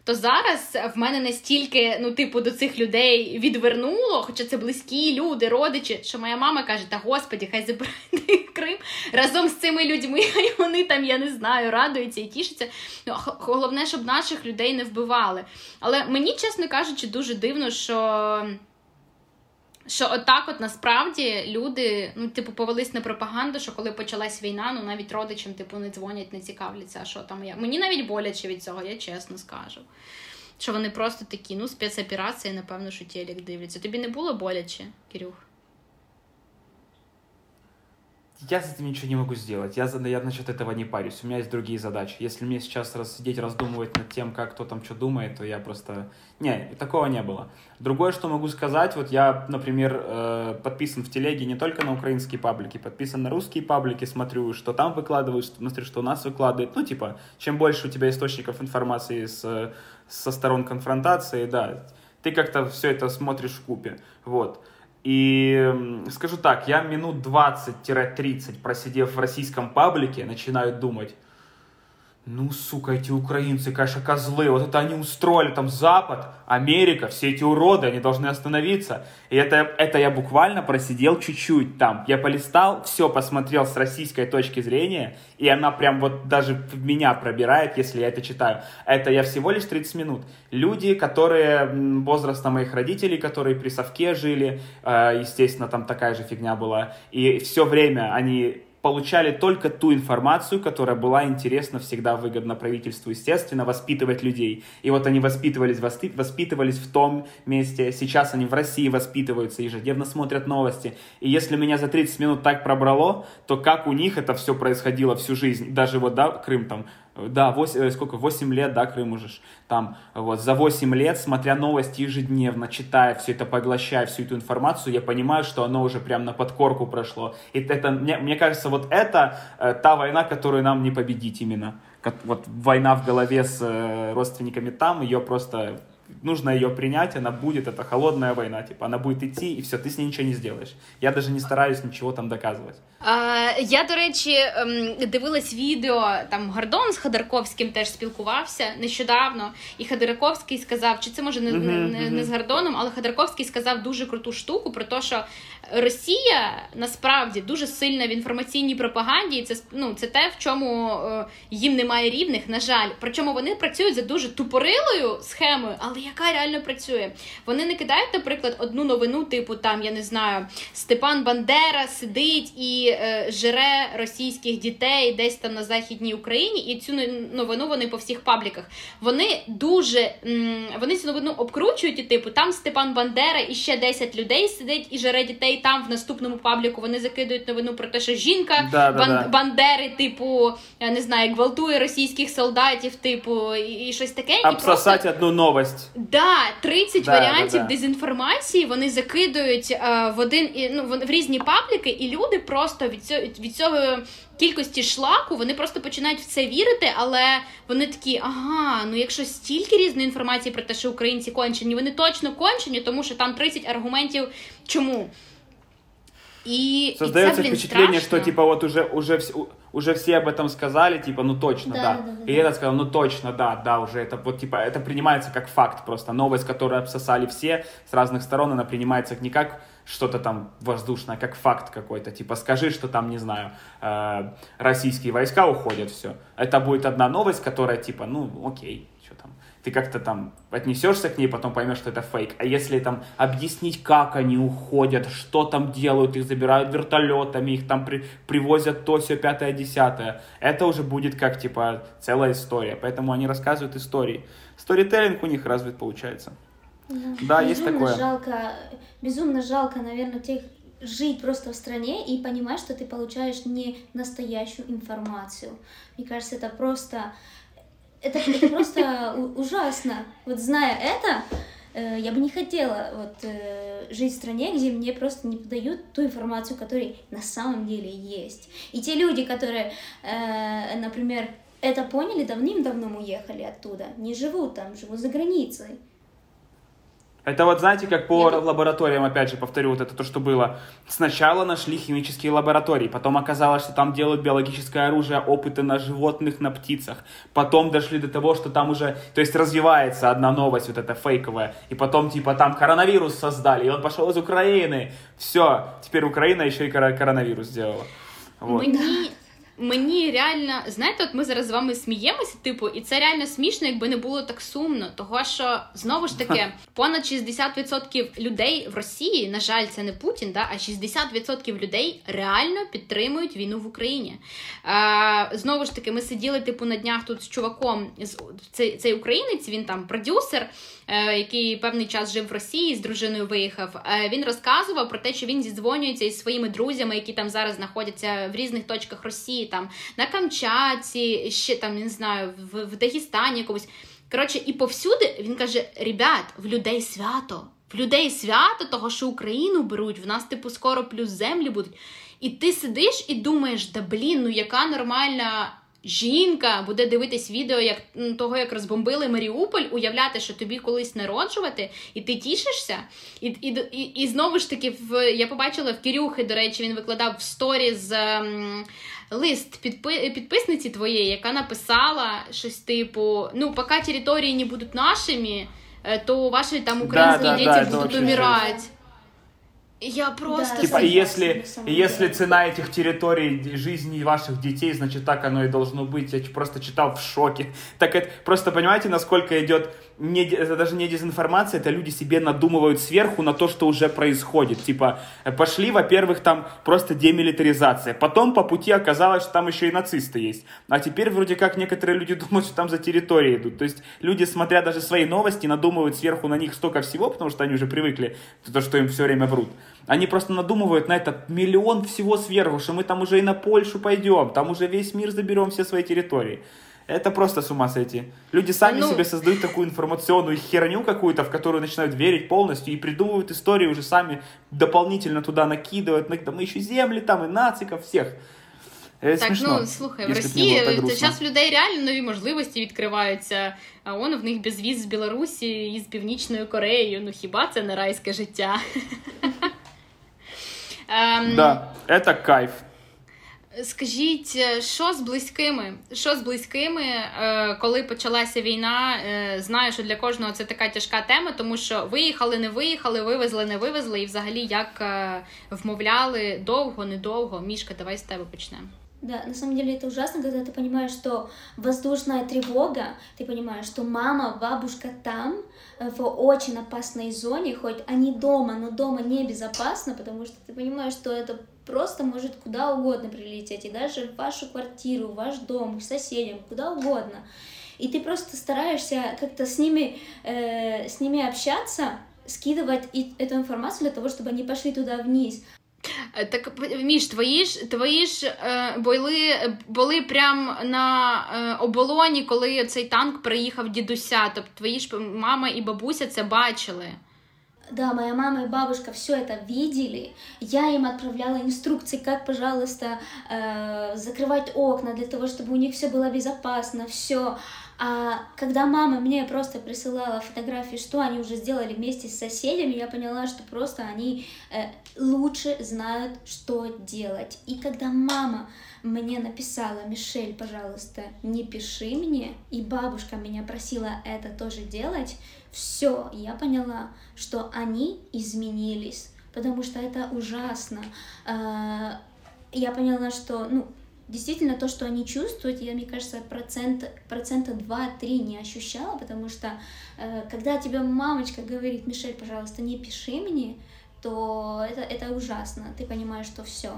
то зараз в мене настільки, ну, типу, до цих людей відвернуло, хоча це близькі люди, родичі, що моя мама каже: Та господі, хай забирайте Крим разом з цими людьми, і вони там, я не знаю, радуються і тішаться. Ну, Головне, щоб наших людей не вбивали. Але мені, чесно кажучи, дуже дивно, що. Що отак, от насправді люди ну, типу, повелись на пропаганду, що коли почалась війна, ну навіть родичам типу не дзвонять, не цікавляться, що там я. Мені навіть боляче від цього, я чесно скажу. Що вони просто такі, ну, спецоперації, напевно, що телек дивляться. Тобі не було боляче, Кирюх? Я с этим ничего не могу сделать. Я, я насчет этого не парюсь. У меня есть другие задачи. Если мне сейчас раз, сидеть раздумывать над тем, как кто там что думает, то я просто... Не, такого не было. Другое, что могу сказать, вот я, например, э, подписан в телеге не только на украинские паблики, подписан на русские паблики, смотрю, что там выкладывают, смотрю, что у нас выкладывают. Ну, типа, чем больше у тебя источников информации с, со сторон конфронтации, да, ты как-то все это смотришь в купе. Вот. И скажу так, я минут 20-30 просидев в российском паблике, начинаю думать, ну, сука, эти украинцы, конечно, козлы. Вот это они устроили там Запад, Америка, все эти уроды, они должны остановиться. И это, это я буквально просидел чуть-чуть там. Я полистал, все посмотрел с российской точки зрения, и она прям вот даже меня пробирает, если я это читаю. Это я всего лишь 30 минут. Люди, которые возраста моих родителей, которые при совке жили, э, естественно, там такая же фигня была. И все время они получали только ту информацию, которая была интересна, всегда выгодна правительству, естественно, воспитывать людей. И вот они воспитывались, воспитывались в том месте, сейчас они в России воспитываются, ежедневно смотрят новости. И если меня за 30 минут так пробрало, то как у них это все происходило всю жизнь, даже вот, да, Крым там, да, 8, э, сколько, 8 лет, да, Крым уже, там, вот, за 8 лет, смотря новости ежедневно, читая все это, поглощая всю эту информацию, я понимаю, что оно уже прям на подкорку прошло. И это, мне, мне кажется, вот это э, та война, которую нам не победить именно. Как, вот война в голове с э, родственниками там, ее просто нужно ее принять, она будет, это холодная война, типа, она будет идти, и все, ты с ней ничего не сделаешь. Я даже не стараюсь ничего там доказывать. Я, до речі, ем, дивилась відео, там Гордон з Ходорковським теж спілкувався нещодавно, і Ходорковський сказав, чи це може не, не, не з Гордоном, але Ходорковський сказав дуже круту штуку про те, що Росія насправді дуже сильна в інформаційній пропаганді, і це ну, це те, в чому е, їм немає рівних, на жаль. Причому вони працюють за дуже тупорилою схемою, але яка реально працює. Вони не кидають, наприклад, одну новину, типу там, я не знаю, Степан Бандера сидить і е, жере російських дітей десь там на Західній Україні, і цю новину вони по всіх пабліках. Вони дуже м, вони цю новину обкручують, і типу там Степан Бандера і ще 10 людей сидить і жере дітей. Там в наступному пабліку вони закидують новину про те, що жінка да, бан- да, да. Бандери, типу, я не знаю, гвалтує російських солдатів, типу, і, і щось таке. Обсосать просто... одну новость. Да, 30 да, варіантів да, дезінформації вони закидують е, в один і ну, в різні пабліки, і люди просто від цього від цього кількості шлаку вони просто починають в це вірити, але вони такі, ага, ну якщо стільки різної інформації про те, що українці кончені, вони точно кончені, тому що там 30 аргументів чому. И создается и це, блин, впечатление, страшно. что типа вот уже уже уже все об этом сказали, типа ну точно, да. Да, да, да, и да. этот сказал, ну точно, да, да, уже это вот типа это принимается как факт просто новость, которую обсосали все с разных сторон, она принимается не как что-то там воздушное, как факт какой-то. Типа скажи, что там не знаю э, российские войска уходят, все. Это будет одна новость, которая типа ну окей, что там ты как-то там отнесешься к ней, потом поймешь, что это фейк. А если там объяснить, как они уходят, что там делают, их забирают вертолетами, их там при, привозят то, все, пятое, десятое, это уже будет как, типа, целая история. Поэтому они рассказывают истории. Сторителлинг у них развит получается. Да, есть безумно такое. жалко, безумно жалко, наверное, тех жить просто в стране и понимать, что ты получаешь не настоящую информацию. Мне кажется, это просто, это, это просто ужасно. Вот зная это, э, я бы не хотела вот э, жить в стране, где мне просто не подают ту информацию, которая на самом деле есть. И те люди, которые, э, например, это поняли, давным-давно уехали оттуда, не живут там, живут за границей. Это вот, знаете, как по Я- лабораториям, опять же, повторю, вот это то, что было. Сначала нашли химические лаборатории, потом оказалось, что там делают биологическое оружие, опыты на животных, на птицах. Потом дошли до того, что там уже, то есть развивается одна новость, вот эта фейковая. И потом, типа, там коронавирус создали, и он пошел из Украины. Все, теперь Украина еще и коро- коронавирус сделала. Вот. Мені, мені реально, знаєте, от ми зараз з вами сміємося, типу, і це реально смішно, якби не було так сумно. Того що знову ж таки, понад 60% людей в Росії, на жаль, це не Путін, да, а 60% людей реально підтримують війну в Україні. Е, знову ж таки, ми сиділи типу на днях тут з чуваком, з цей, цей українець, він там продюсер, який певний час жив в Росії, з дружиною виїхав. Е, він розказував про те, що він зідзвонюється із своїми друзями, які там зараз знаходяться в різних точках Росії, там на Камчатці, ще там не знаю, в, в Дагестані якомусь. Коротше, і повсюди він каже: ребят, в людей свято. В людей свято, того, що Україну беруть, в нас, типу, скоро плюс землі будуть. І ти сидиш і думаєш, да блін, ну яка нормальна жінка буде дивитись відео як того, як розбомбили Маріуполь, уявляти, що тобі колись народжувати, і ти тішишся. І, і, і, і знову ж таки, в я побачила в Кирюхи, до речі, він викладав в сторіз. ем, Лист підпи- підписниці твоєї, яка написала щось типу: ну, поки території не будуть нашими, е, то ваші там українські да, діти да, будуть умирати. Я просто Да, Типа, согласна, если, если цена этих территорий жизни ваших детей, значит, так оно и должно быть. Я просто читал в шоке. Так это, просто понимаете, насколько идет, не, это даже не дезинформация, это люди себе надумывают сверху на то, что уже происходит. Типа, э, пошли, во-первых, там просто демилитаризация. Потом по пути оказалось, что там еще и нацисты есть. А теперь вроде как некоторые люди думают, что там за территории идут. То есть люди, смотря даже свои новости, надумывают сверху на них столько всего, потому что они уже привыкли, то, что им все время врут. Они просто надумывают на это миллион всего сверху, что мы там уже и на Польшу пойдем, там уже весь мир заберем все свои территории. Это просто с ума сойти. Люди сами Ну- себе создают такую информационную херню какую-то, в которую начинают верить полностью и придумывают истории уже сами дополнительно туда накидывают. Ну, Да мы еще земли там и нациков всех. Это Так, смешно, ну слухай, в если б не было так Росії грустно. зараз в людей реально нові можливості відкриваються. А он в них безвіз з Білорусі і з Північною Кореєю. Ну хіба це не райське життя? Ем, Да, это кайф. Скажіть, е, що з близькими? Що з близькими, е, коли почалася війна? Е, Знаю, що для кожного це така тяжка тема, тому що виїхали, не виїхали, вивезли, не вивезли, і взагалі як е, вмовляли довго, недовго. Мішка, давай з тебе почнемо. Да, на самом деле это ужасно, когда ты понимаешь, что воздушная тревога, ты понимаешь, что мама, бабушка там, э, в очень опасной зоне, хоть они дома, но дома небезопасно, потому что ты понимаешь, что это просто может куда угодно прилететь, и даже в вашу квартиру, в ваш дом, к соседям, куда угодно. И ты просто стараешься как-то с ними, э, с ними общаться, скидывать и эту информацию для того, чтобы они пошли туда вниз. Е, Так між твої ж твої ж е, були, були прям на е, оболоні, коли цей танк приїхав дідуся. Тобто твої ж мама і бабуся це бачили. Да, моя мама и бабушка все это видели. Я им отправляла инструкции, как, пожалуйста, э, закрывать окна для того, чтобы у них все было безопасно, все. А когда мама мне просто присылала фотографии, что они уже сделали вместе с соседями, я поняла, что просто они э, лучше знают, что делать. И когда мама мне написала, Мишель, пожалуйста, не пиши мне, и бабушка меня просила это тоже делать, все, я поняла, что они изменились, потому что это ужасно. А, я поняла, что, ну, действительно то, что они чувствуют, я, мне кажется, процент, процента 2-3 не ощущала, потому что э, когда тебе мамочка говорит, Мишель, пожалуйста, не пиши мне, то это, это ужасно. Ты понимаешь, что все,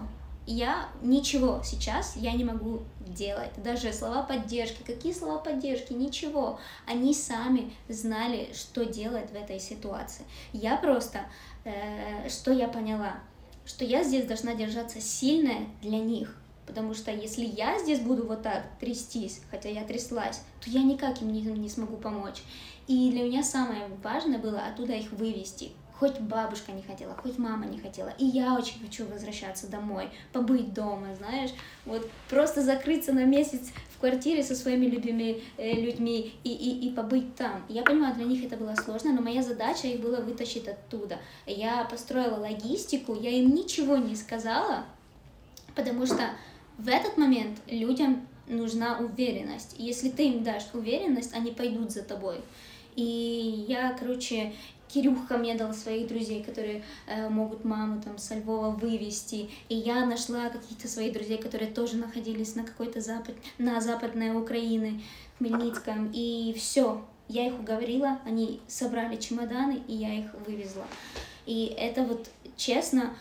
я ничего сейчас я не могу делать. Даже слова поддержки. Какие слова поддержки? Ничего. Они сами знали, что делать в этой ситуации. Я просто, э, что я поняла, что я здесь должна держаться сильная для них. Потому что если я здесь буду вот так трястись, хотя я тряслась, то я никак им не, не смогу помочь. И для меня самое важное было оттуда их вывести, Хоть бабушка не хотела, хоть мама не хотела. И я очень хочу возвращаться домой, побыть дома, знаешь. Вот просто закрыться на месяц в квартире со своими любимыми э, людьми и, и, и побыть там. Я понимаю, для них это было сложно, но моя задача их было вытащить оттуда. Я построила логистику, я им ничего не сказала, потому что в этот момент людям нужна уверенность. Если ты им дашь уверенность, они пойдут за тобой. И я, короче, Кирюха мне дал своих друзей, которые э, могут маму там со Львова вывести. И я нашла каких-то своих друзей, которые тоже находились на какой-то запад, на западной Украине, Хмельницком. И все, я их уговорила, они собрали чемоданы, и я их вывезла. И это вот честно,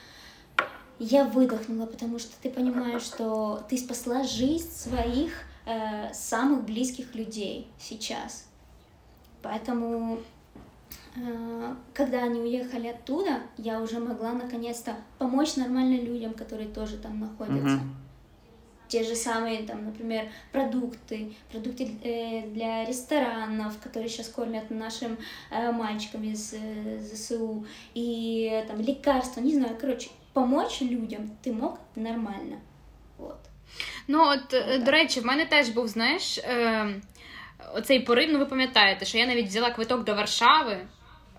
я выдохнула, потому что ты понимаешь, что ты спасла жизнь своих э, самых близких людей сейчас. Поэтому когда они уехали оттуда, я уже могла наконец-то помочь нормальным людям, которые тоже там находятся. Mm-hmm. Те же самые, там, например, продукты, продукты э, для ресторанов, которые сейчас кормят нашим э, мальчикам из э, ЗСУ, и там лекарства, не знаю, короче, помочь людям ти мог нормально. От. Ну, от, от до речі, в мене теж був, знаєш, е, оцей порив, ну ви пам'ятаєте, що я навіть взяла квиток до Варшави.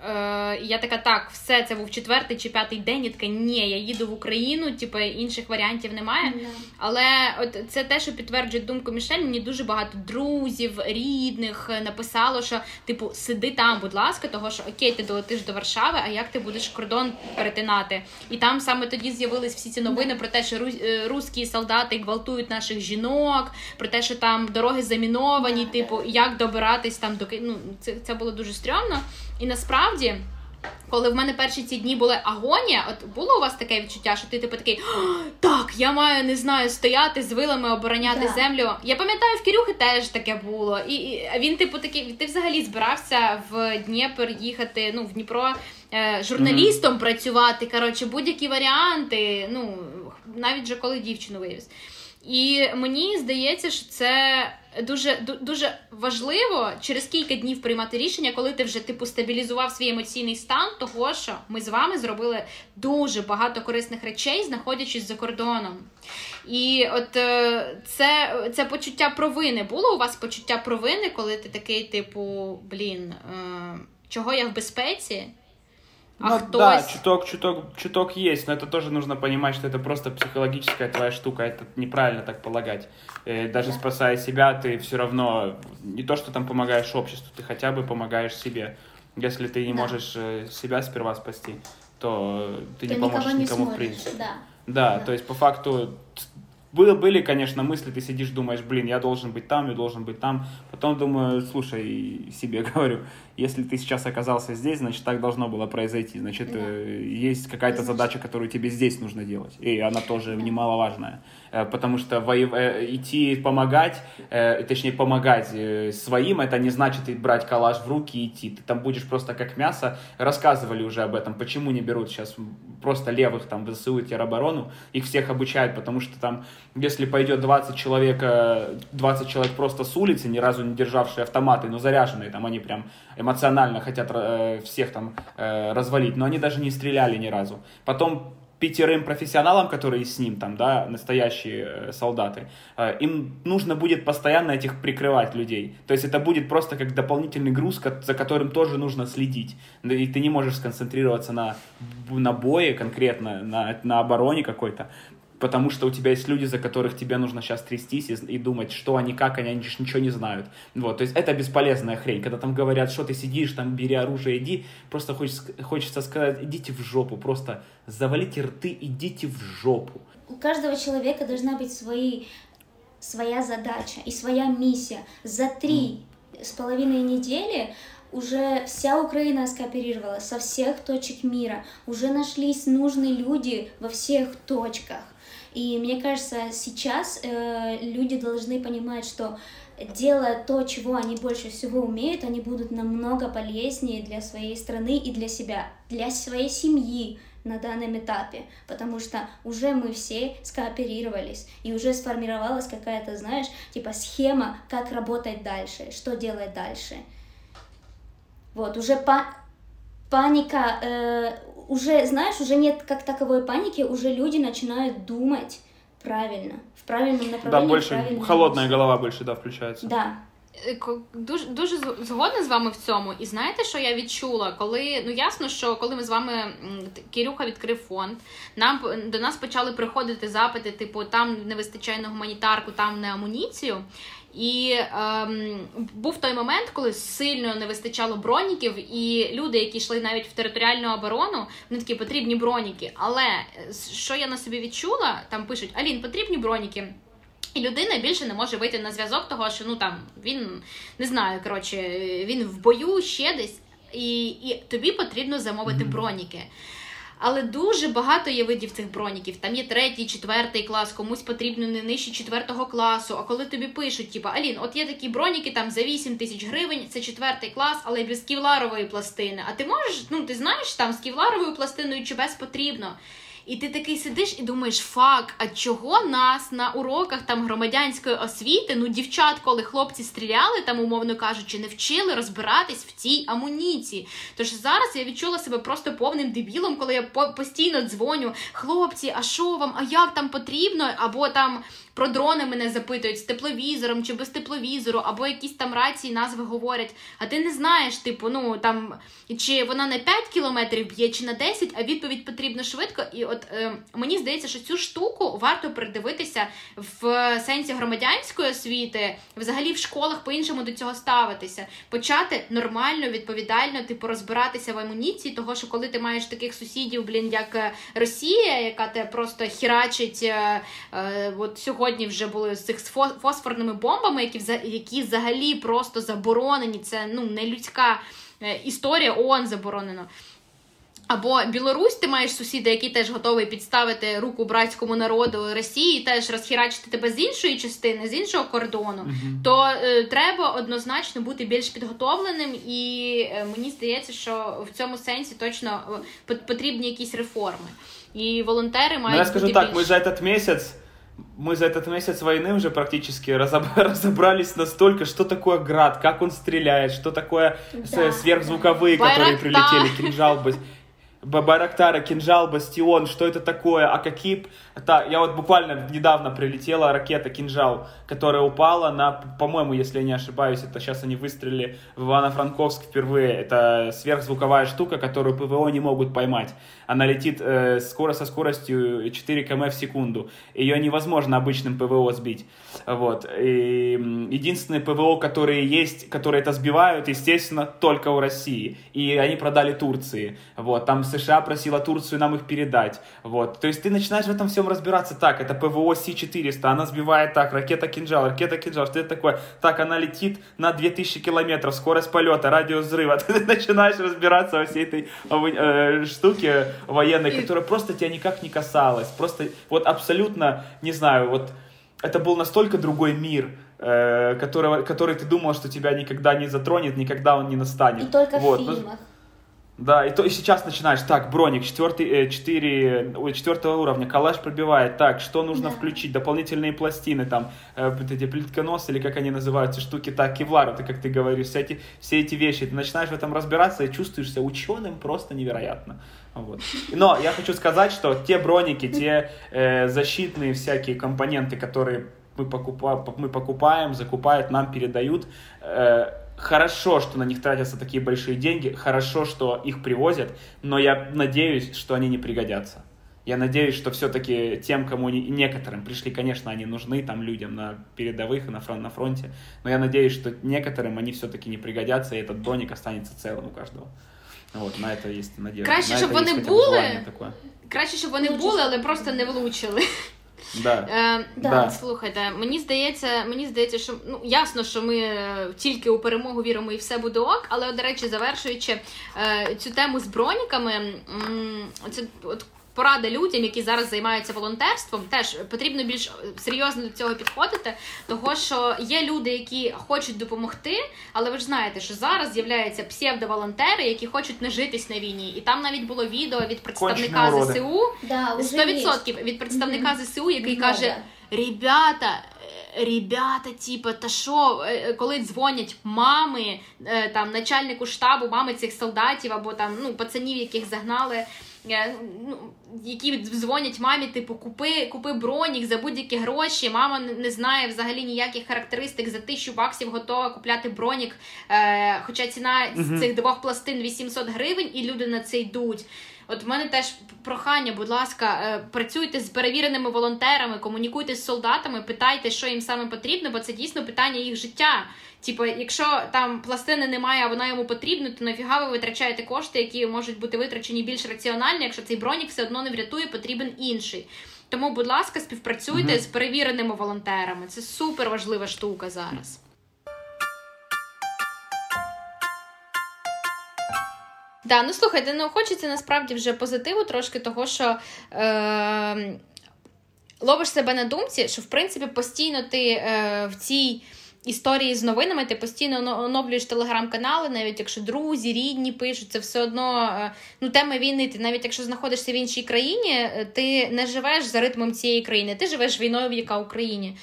Е, Я така, так, все, це був четвертий чи п'ятий день. Я така, ні, я їду в Україну, типу, інших варіантів немає. Yeah. Але от це те, що підтверджує думку Мішель, мені дуже багато друзів, рідних написало, що типу, сиди там, будь ласка, того що окей, ти долетиш до Варшави, а як ти будеш кордон перетинати? І там саме тоді з'явились всі ці новини про те, що е, русські солдати гвалтують наших жінок, про те, що там дороги заміновані, yeah. типу, як добиратись там до ну, це, це було дуже стрьомно. І насправді. Коли в мене перші ці дні були агонія, от було у вас таке відчуття, що ти типу такий так, я маю не знаю стояти з вилами, обороняти да. землю. Я пам'ятаю, в Кирюхи теж таке було. І, і він, типу, такий, ти взагалі збирався в Дніпр їхати, ну в Дніпро е, журналістом mm-hmm. працювати. Коротше, будь-які варіанти. Ну навіть же коли дівчину вивіз. І мені здається, що це дуже дуже важливо через кілька днів приймати рішення, коли ти вже типу стабілізував свій емоційний стан, того що ми з вами зробили дуже багато корисних речей, знаходячись за кордоном. І от е, це це почуття провини. Було у вас почуття провини, коли ти такий, типу, блін, е, чого я в безпеці? А ну, кто... Да, чуток, чуток, чуток есть, но это тоже нужно понимать, что это просто психологическая твоя штука, это неправильно так полагать. Э, даже да. спасая себя, ты все равно не то, что там помогаешь обществу, ты хотя бы помогаешь себе. Если ты не да. можешь э, себя сперва спасти, то ты, ты не поможешь не никому смотришь. в принципе. Да. Да, да, то есть по факту было, были, конечно, мысли, ты сидишь, думаешь, блин, я должен быть там, я должен быть там. Потом думаю, слушай, себе говорю, если ты сейчас оказался здесь, значит, так должно было произойти. Значит, да. э, есть какая-то задача, которую тебе здесь нужно делать. И она тоже немаловажная. Э, потому что. Э, идти помогать, э, точнее, помогать своим, это не значит брать калаш в руки и идти. Ты там будешь просто как мясо. Рассказывали уже об этом, почему не берут сейчас просто левых там в ЗСУ и тероборону. Их всех обучают, потому что там, если пойдет 20 человек, 20 человек просто с улицы, ни разу не державшие автоматы, но заряженные, там они прям эмоционально хотят всех там развалить, но они даже не стреляли ни разу. Потом пятерым профессионалам, которые с ним там, да, настоящие э, солдаты, э, им нужно будет постоянно этих прикрывать людей. То есть это будет просто как дополнительный груз, за которым тоже нужно следить. И ты не можешь сконцентрироваться на, на бое конкретно, на, на обороне какой-то потому что у тебя есть люди, за которых тебе нужно сейчас трястись и, и думать, что они, как они, они ничего не знают. Вот, то есть это бесполезная хрень. Когда там говорят, что ты сидишь, там бери оружие, иди, просто хочется, хочется сказать, идите в жопу, просто завалите рты, идите в жопу. У каждого человека должна быть свои, своя задача и своя миссия. За три mm. с половиной недели уже вся Украина скооперировалась со всех точек мира, уже нашлись нужные люди во всех точках. И мне кажется, сейчас э, люди должны понимать, что делая то, чего они больше всего умеют, они будут намного полезнее для своей страны и для себя, для своей семьи на данном этапе, потому что уже мы все скооперировались, и уже сформировалась какая-то, знаешь, типа схема, как работать дальше, что делать дальше. Вот, уже по паника, э, уже, знаешь, уже нет как таковой паники, уже люди начинают думать правильно, в правильном направлении. Да, больше холодная мысли. голова больше, да, включається. Да. Е, дуже дуже згодна з вами в цьому. І знаєте, що я відчула? Коли ну ясно, що коли ми з вами Кирюха відкрив фонд, нам до нас почали приходити запити, типу там не вистачає на гуманітарку, там не амуніцію. І ем, був той момент, коли сильно не вистачало броніків, і люди, які йшли навіть в територіальну оборону, вони такі потрібні броніки. Але е, що я на собі відчула, там пишуть: Алін, потрібні броніки. І людина більше не може вийти на зв'язок, того що ну там він не знаю, коротше, він в бою ще десь, і і тобі потрібно замовити броніки. Але дуже багато є видів цих броніків. Там є третій, четвертий клас, комусь потрібно не нижче четвертого класу. А коли тобі пишуть, типу, Алін, от є такі броніки там за 8 тисяч гривень, це четвертий клас, але без ківларової пластини. А ти можеш, ну ти знаєш, там з ківларовою пластиною чи без потрібно. І ти такий сидиш і думаєш, фак, а чого нас на уроках там громадянської освіти, ну дівчат, коли хлопці стріляли, там, умовно кажучи, не вчили розбиратись в цій амуніції. Тож зараз я відчула себе просто повним дебілом, коли я постійно дзвоню, хлопці, а що вам, а як там потрібно? Або там про дрони мене запитують з тепловізором чи без тепловізору, або якісь там рації назви говорять. А ти не знаєш, типу, ну там чи вона на 5 кілометрів б'є, чи на 10, а відповідь потрібна швидко. І от е, мені здається, що цю штуку варто придивитися в сенсі громадянської освіти, взагалі в школах по-іншому до цього ставитися, почати нормально, відповідально, типу, розбиратися в амуніції, того що коли ти маєш таких сусідів, блін, як е, Росія, яка те просто хірачить е, е, от сьогодні сьогодні вже були з цих фосфорними бомбами, які які взагалі просто заборонені. Це ну не людська е, історія, ООН заборонено. Або Білорусь, ти маєш сусіда, який теж готовий підставити руку братському народу Росії, і теж розхірачити тебе з іншої частини, з іншого кордону, uh-huh. то е, треба однозначно бути більш підготовленим, і е, мені здається, що в цьому сенсі точно е, потрібні якісь реформи. І волонтери ну, мають. Ну, я скажу бути так, більш... ми за цей місяць мы за этот месяц войны уже практически разобрались настолько, что такое град, как он стреляет, что такое да. сверхзвуковые, Байрактар. которые прилетели, кинжал, Байрактара, кинжал, бастион, что это такое, а какие... Это, я вот буквально недавно прилетела ракета кинжал, которая упала на, по-моему, если я не ошибаюсь, это сейчас они выстрелили в Ивано-Франковск впервые. Это сверхзвуковая штука, которую ПВО не могут поймать. Она летит э, скоро со скоростью 4 км в секунду. Ее невозможно обычным ПВО сбить. Вот. И единственные ПВО, которые есть, которые это сбивают, естественно, только у России. И они продали Турции. Вот. Там США просила Турцию нам их передать. Вот. То есть ты начинаешь в этом всем разбираться так. Это ПВО С-400, она сбивает так, ракета кинжал, ракета кинжал, что это такое? Так, она летит на 2000 километров, скорость полета, радиус взрыва. Ты начинаешь разбираться во всей этой э, штуке военной, которая просто тебя никак не касалась. Просто вот абсолютно, не знаю, вот это был настолько другой мир, э, которого, который ты думал, что тебя никогда не затронет, никогда он не настанет. И только вот. в фильмах. Да, и то и сейчас начинаешь, так, броник, четвертый, э, четыре, четвертого уровня, калаш пробивает, так, что нужно да. включить, дополнительные пластины, там, э, эти плитконос, или как они называются, штуки, так, кевлар, это как ты говоришь, все эти, все эти вещи, ты начинаешь в этом разбираться и чувствуешь себя ученым просто невероятно. Вот. Но я хочу сказать, что те броники, те э, защитные всякие компоненты, которые мы, покупаем, мы покупаем, закупают, нам передают, э, хорошо, что на них тратятся такие большие деньги, хорошо, что их привозят, но я надеюсь, что они не пригодятся. Я надеюсь, что все-таки тем, кому они, некоторым пришли, конечно, они нужны там людям на передовых и на, фронт, на фронте, но я надеюсь, что некоторым они все-таки не пригодятся, и этот броник останется целым у каждого. Вот, на это есть надежда. Краще, щоб вони були, краще, щоб вони були, але просто не влучили. Да. Е, да. Слухайте, мені здається, мені здається, що ну ясно, що ми е, тільки у перемогу віримо і все буде ок. Але, до речі, завершуючи е, цю тему з броніками, м, це от порада людям, які зараз займаються волонтерством, теж потрібно більш е, серйозно до цього підходити, того що є люди, які хочуть допомогти, але ви ж знаєте, що зараз з'являються псевдоволонтери, які хочуть не житись на війні, і там навіть було відео від представника ЗСУ да, 100% від представника mm-hmm. ЗСУ, який mm-hmm. каже: Ребята. Е, ребята, типа, та що, е, коли дзвонять мами, там начальнику штабу, мами цих солдатів або там ну пацанів, яких загнали ну, які дзвонять мамі, типу, купи купи бронік за будь-які гроші. Мама не знає взагалі ніяких характеристик за тисячу баксів готова купляти бронік. Е, Хоча ціна uh цих двох пластин 800 гривень, і люди на це йдуть. От в мене теж прохання, будь ласка, е, працюйте з перевіреними волонтерами, комунікуйте з солдатами, питайте, що їм саме потрібно, бо це дійсно питання їх життя. Типу, якщо там пластини немає, а вона йому потрібна, то нафіга ви витрачаєте кошти, які можуть бути витрачені більш раціонально, якщо цей бронік все одно не врятує, потрібен інший. Тому, будь ласка, співпрацюйте угу. з перевіреними волонтерами. Це супер важлива штука зараз. Да, ну слухайте, ну хочеться насправді вже позитиву трошки того, що е, ловиш себе на думці, що в принципі постійно ти е, в цій історії з новинами, ти постійно оновлюєш телеграм-канали, навіть якщо друзі, рідні пишуть, це все одно е, ну, тема війни. Ти навіть якщо знаходишся в іншій країні, е, ти не живеш за ритмом цієї країни, ти живеш війною, в яка Україні.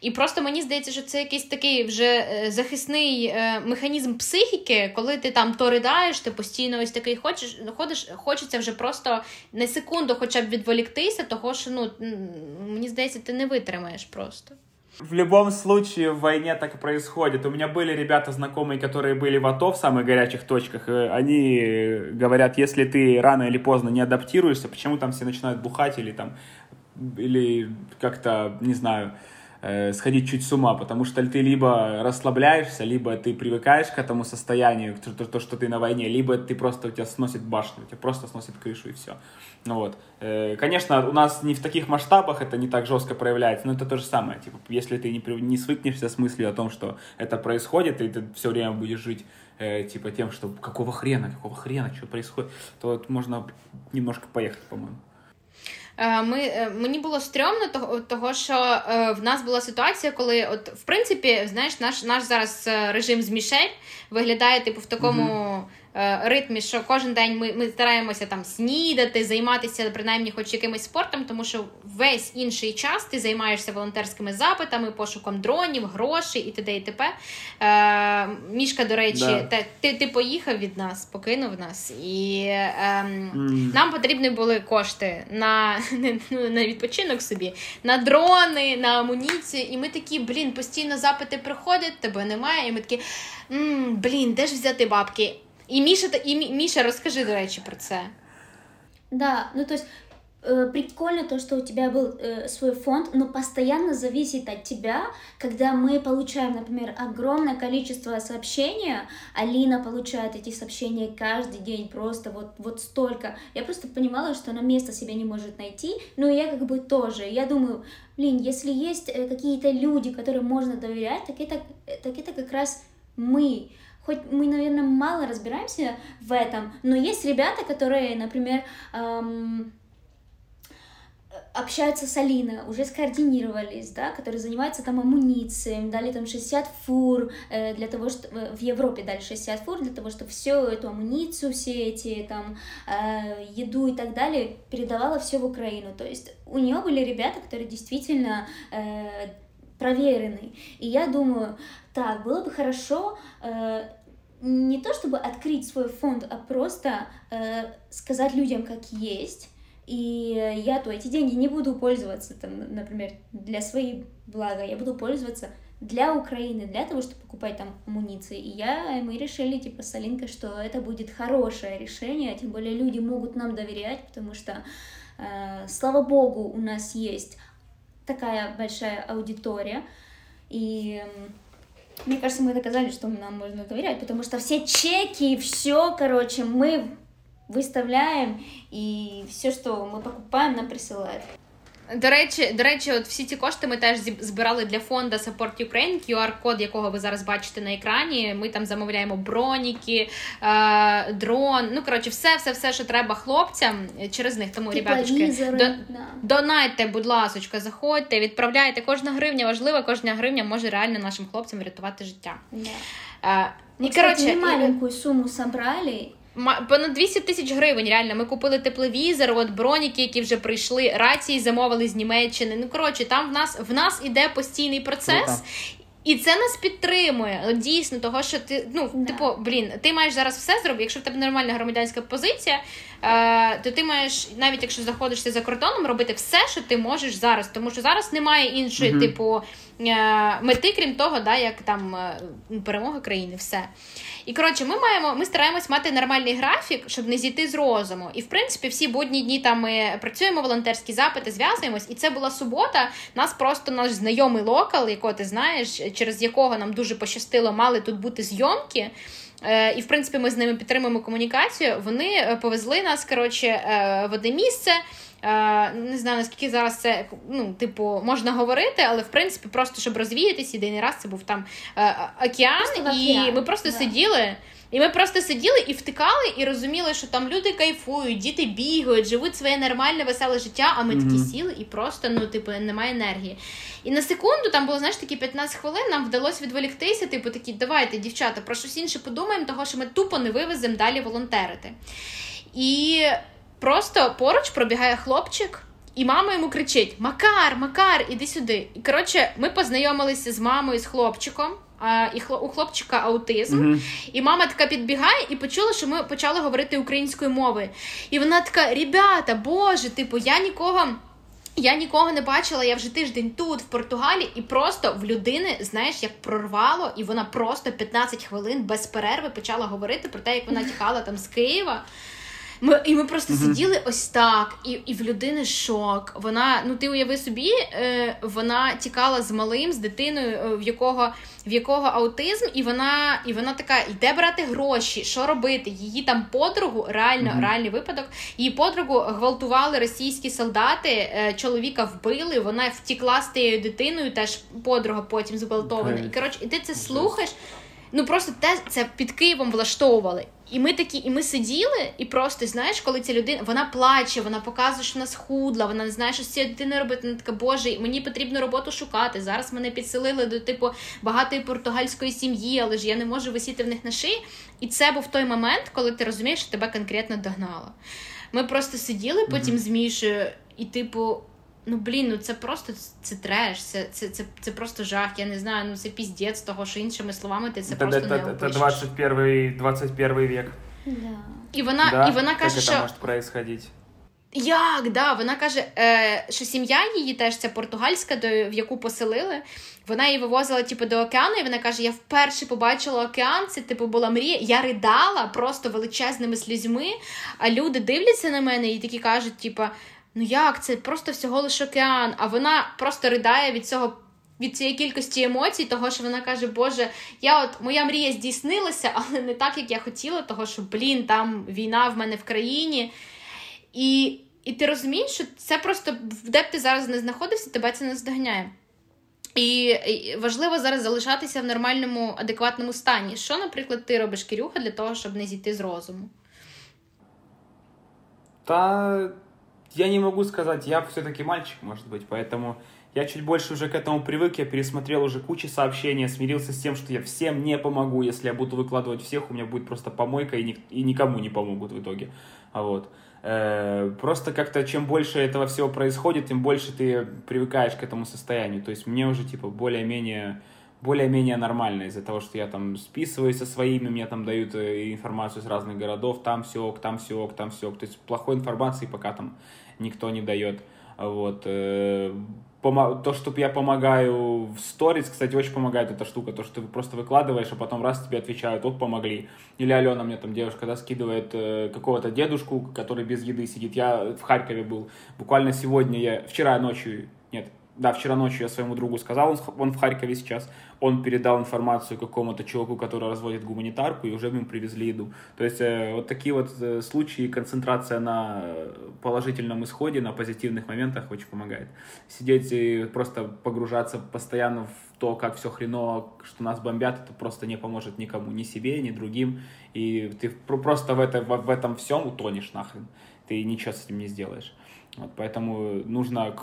І просто мені здається, що це якийсь такий вже е, захисний механізм психіки, коли ти там то ридаєш, ти постійно ось такий хочеш, ходиш, хочеться вже просто на секунду, хоча б відволіктися, того що ну мені здається, ти не витримаєш просто. В любом случае в войне так и происходит. У меня были ребята знакомые, которые были в АТО в самых горячих точках. Они говорят, если ты рано или поздно не адаптируешься, почему там все начинают бухать или там или как-то, не знаю, э, сходить чуть с ума, потому что ты либо расслабляешься, либо ты привыкаешь к этому состоянию, то, то, что ты на войне, либо ты просто у тебя сносит башню, у тебя просто сносит крышу и все. Ну вот. Э, конечно, у нас не в таких масштабах это не так жестко проявляется, но это то же самое. Типа, если ты не, не свыкнешься с мыслью о том, что это происходит, и ты все время будешь жить э, типа тем, что какого хрена, какого хрена, что происходит, то вот можно немножко поехать, по-моему Е, ми, е, Мені було стрьомно, того, того, що е, в нас була ситуація, коли, от, в принципі, знаєш, наш наш зараз режим з Мішель виглядає типу в такому. Mm-hmm. Е, ритмі, що кожен день ми ми стараємося там снідати, займатися принаймні хоч якимось спортом, тому що весь інший час ти займаєшся волонтерськими запитами, пошуком дронів, грошей і т.д. і т.п. Е, Мішка, до речі, да. та, ти ти поїхав від нас, покинув нас, і е, mm. нам потрібні були кошти на ну, на відпочинок собі, на дрони, на амуніцію. І ми такі, блін, постійно запити приходять, тебе немає. І ми такі, блін, де ж взяти бабки? І Міша, і Міша, розкажи, до речі, про це. Да, ну то есть э, прикольно то, что у тебя был э, свой фонд, но постоянно зависит от тебя, когда мы получаем, например, огромное количество сообщений, Алина получает эти сообщения каждый день, просто вот, вот столько. Я просто понимала, что она место себе не может найти, но я как бы тоже. Я думаю, блин, если есть э, какие-то люди, которым можно доверять, так это, так это как раз мы хоть мы, наверное, мало разбираемся в этом, но есть ребята, которые, например, эм, общаются с Алиной, уже скоординировались, да, которые занимаются там амуницией, дали там 60 фур э, для того, что в Европе дали 60 фур для того, чтобы всю эту амуницию, все эти там э, еду и так далее передавала все в Украину. То есть у нее были ребята, которые действительно э, проверены. И я думаю, так, было бы хорошо э, не то чтобы открыть свой фонд, а просто э, сказать людям, как есть, и я то эти деньги не буду пользоваться, там, например, для своей блага, я буду пользоваться для Украины, для того, чтобы покупать там амуниции. И я, и мы решили, типа, с Алинкой, что это будет хорошее решение, тем более люди могут нам доверять, потому что, э, слава богу, у нас есть такая большая аудитория, и мне кажется, мы доказали, что нам можно доверять, потому что все чеки, все, короче, мы выставляем, и все, что мы покупаем, нам присылают. До речі, до речі, от всі ці кошти ми теж збирали для фонду Support Ukraine, QR-код, якого ви зараз бачите на екрані. Ми там замовляємо броніки, е, дрон. Ну коротше, все, все, все, що треба хлопцям через них. Тому ребяточки, до, донайте, будь ласочка, заходьте, відправляйте. Кожна гривня важлива, кожна гривня може реально нашим хлопцям врятувати життя. Да. Е, і, коротше, маленькую сумму собрали. Понад 200 тисяч гривень. Реально, ми купили тепловізор, от броніки, які вже прийшли, рації замовили з Німеччини. Ну коротше, там в нас в нас іде постійний процес. Круто. І це нас підтримує. Дійсно, того, що ти ну да. типу, блін, ти маєш зараз все зробити. Якщо в тебе нормальна громадянська позиція, е, то ти маєш, навіть якщо заходишся за кордоном, робити все, що ти можеш зараз. Тому що зараз немає іншої, mm типу, е, мети, крім того, да, як там е, перемога країни, все. І коротше, ми маємо, ми стараємось мати нормальний графік, щоб не зійти з розуму. І в принципі, всі будні дні там ми працюємо, волонтерські запити, зв'язуємось. І це була субота. Нас просто наш знайомий локал, якого ти знаєш, через якого нам дуже пощастило, мали тут бути зйомки. Е, і в принципі, ми з ними підтримуємо комунікацію. Вони е, повезли нас коротше, е, в одне місце. Не знаю, наскільки зараз це ну, типу, можна говорити, але в принципі, просто щоб розвіятися, єдиний раз це був там океан, просто і океан. ми просто да. сиділи. І ми просто сиділи і втикали, і розуміли, що там люди кайфують, діти бігають, живуть своє нормальне, веселе життя, а ми mm-hmm. такі сіли і просто, ну, типу, немає енергії. І на секунду там було, знаєш, такі 15 хвилин, нам вдалося відволіктися, типу, такі, давайте, дівчата, про щось інше подумаємо, того що ми тупо не вивеземо далі волонтерити. І просто поруч пробігає хлопчик. І мама йому кричить: Макар, Макар, іди сюди. І коротше, ми познайомилися з мамою з хлопчиком а, і хло, у хлопчика аутизм. Mm-hmm. І мама така підбігає і почула, що ми почали говорити українською мовою. І вона така: Ребята, Боже, типу, я нікого. Я нікого не бачила, я вже тиждень тут, в Португалії, і просто в людини, знаєш, як прорвало, і вона просто 15 хвилин без перерви почала говорити про те, як вона тікала там з Києва. Ми, І ми просто mm-hmm. сиділи ось так, і і в людини шок. Вона, ну ти уяви собі, е, вона тікала з малим, з дитиною, е, в якого в якого аутизм, і вона і вона така йде брати гроші, що робити? Її там подругу, реально mm-hmm. реальний випадок. Її подругу гвалтували російські солдати, е, чоловіка вбили. Вона втікла з тією дитиною, теж подруга потім зґвалтована. Okay. І коротше, і ти це слухаєш. Ну просто те це під Києвом влаштовували. І ми такі, і ми сиділи, і просто знаєш, коли ця людина вона плаче, вона показує, що вона схудла, вона не знає, що з цією дитиною робити. Вона така, боже, мені потрібно роботу шукати. Зараз мене підселили до типу багатої португальської сім'ї, але ж я не можу висіти в них на шиї. І це був той момент, коли ти розумієш, що тебе конкретно догнало. Ми просто сиділи потім mm-hmm. з Мішою, і, типу, Ну, блін, ну це просто це треш, це це, це, це просто жах. Я не знаю, ну це піздець того, що іншими словами ти це, це просто це, не опишеш. Це 21 21 век. Да. І вона да? і вона каже, Як що... це може происходити? Як, да, вона каже, е, що сім'я її теж це португальська, до, в яку поселили. Вона її вивозила типу, до океану, і вона каже: Я вперше побачила океан, це типу була мрія. Я ридала просто величезними слізьми, а люди дивляться на мене і такі кажуть, типу, ну як це просто всього лише океан, а вона просто ридає від цього. Від цієї кількості емоцій, того, що вона каже, Боже, я от моя мрія здійснилася, але не так, як я хотіла, того що, блін, там війна в мене в країні. І і ти розумієш, що це просто де б ти зараз не знаходився, тебе це не здоганяє. І, і важливо зараз залишатися в нормальному, адекватному стані. Що, наприклад, ти робиш Кирюха для того, щоб не зійти з розуму? Та я не могу сказать, я все-таки мальчик, может быть, поэтому я чуть больше уже к этому привык, я пересмотрел уже кучу сообщений, смирился с тем, что я всем не помогу, если я буду выкладывать всех, у меня будет просто помойка, и, ни, и никому не помогут в итоге. А вот. Э, просто как-то чем больше этого всего происходит, тем больше ты привыкаешь к этому состоянию. То есть мне уже типа более-менее более-менее нормально из-за того, что я там списываюсь со своими, мне там дают э, информацию из разных городов, там все, там все, там все. То есть плохой информации пока там никто не дает. Вот. Э, то, что я помогаю в сторис, кстати, очень помогает эта штука, то, что ты просто выкладываешь, а потом раз тебе отвечают, вот помогли. Или Алена мне там девушка, да, скидывает э, какого-то дедушку, который без еды сидит. Я в Харькове был, буквально сегодня я, вчера ночью, да, вчера ночью я своему другу сказал, он, он в Харькове сейчас, он передал информацию какому-то чуваку, который разводит гуманитарку, и уже ему привезли еду. То есть э, вот такие вот э, случаи, концентрация на положительном исходе, на позитивных моментах очень помогает. Сидеть и просто погружаться постоянно в то, как все хреново, что нас бомбят, это просто не поможет никому, ни себе, ни другим. И ты просто в, это, в, в этом всем утонешь нахрен. Ты ничего с этим не сделаешь. Вот, поэтому нужно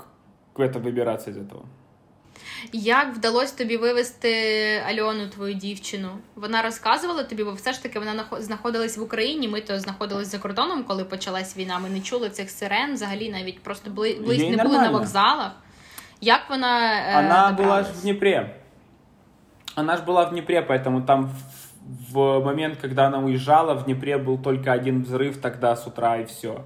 к это вибирація з цього. Як вдалося тобі вивести Альону, твою дівчину? Вона розказувала тобі, бо все ж таки вона знаходилась в Україні. Ми то знаходились за кордоном, коли почалась війна. Ми не чули цих сирен, взагалі навіть просто близько не нормально. були на вокзалах. Як вона. Э, Она была в Днепре. Она же была в Днепре, поэтому там в момент, когда она уезжала, в Днепре был только один взрыв тогда с утра и все.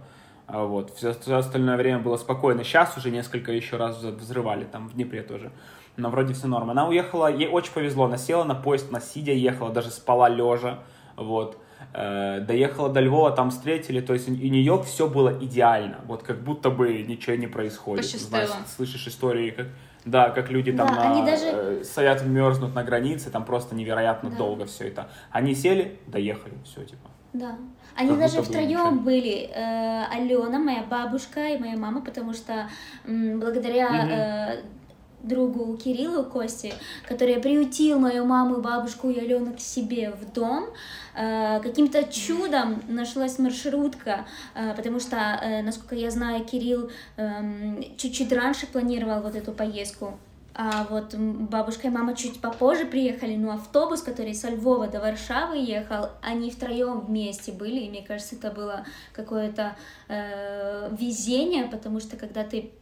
А вот. Все, все остальное время было спокойно. Сейчас уже несколько еще раз взрывали, там в Днепре тоже. Но вроде все норм. Она уехала, ей очень повезло. Она села на поезд, на сидя ехала, даже спала лежа. Вот. Э, доехала до Львова, там встретили. То есть у нее все было идеально. Вот как будто бы ничего не происходит. Знаешь, слышишь истории, как... Да, как люди там да, на, даже... э, стоят, мерзнут на границе, там просто невероятно да. долго все это. Они сели, доехали, все, типа. Да. Они как даже втроем были. Э, Алена, моя бабушка и моя мама, потому что м, благодаря угу. э, другу Кириллу Кости, который приютил мою маму, бабушку и Алену к себе в дом, э, каким-то чудом нашлась маршрутка, э, потому что, э, насколько я знаю, Кирилл э, чуть-чуть раньше планировал вот эту поездку а вот бабушка и мама чуть попозже приехали, но автобус, который со Львова до Варшавы ехал, они втроем вместе были, и мне кажется, это было какое-то э, везение, потому что когда ты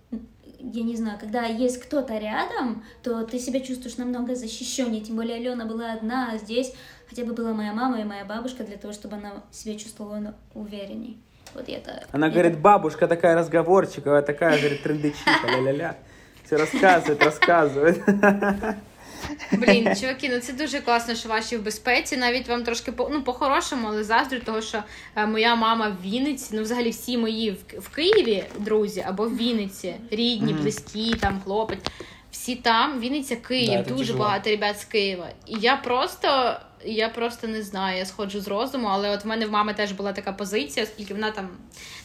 я не знаю, когда есть кто-то рядом, то ты себя чувствуешь намного защищеннее. Тем более Алена была одна, а здесь хотя бы была моя мама и моя бабушка для того, чтобы она себя чувствовала уверенней. Вот это. Она это... говорит, бабушка такая разговорчивая, такая, говорит, трендычиха, ля-ля-ля. Все розказують, розказують. Блін, чуваки, ну це дуже класно, що ваші в безпеці. Навіть вам трошки по ну по-хорошому, але заздрю, того що е, моя мама в Вінниці, ну взагалі всі мої в, в Києві друзі або в Вінниці, рідні, mm-hmm. близькі, там хлопець. Всі там, Вінниця, Київ, да, дуже багато ребят з Києва. І я просто я просто не знаю, я сходжу з розуму, але от в мене в мами теж була така позиція, оскільки вона там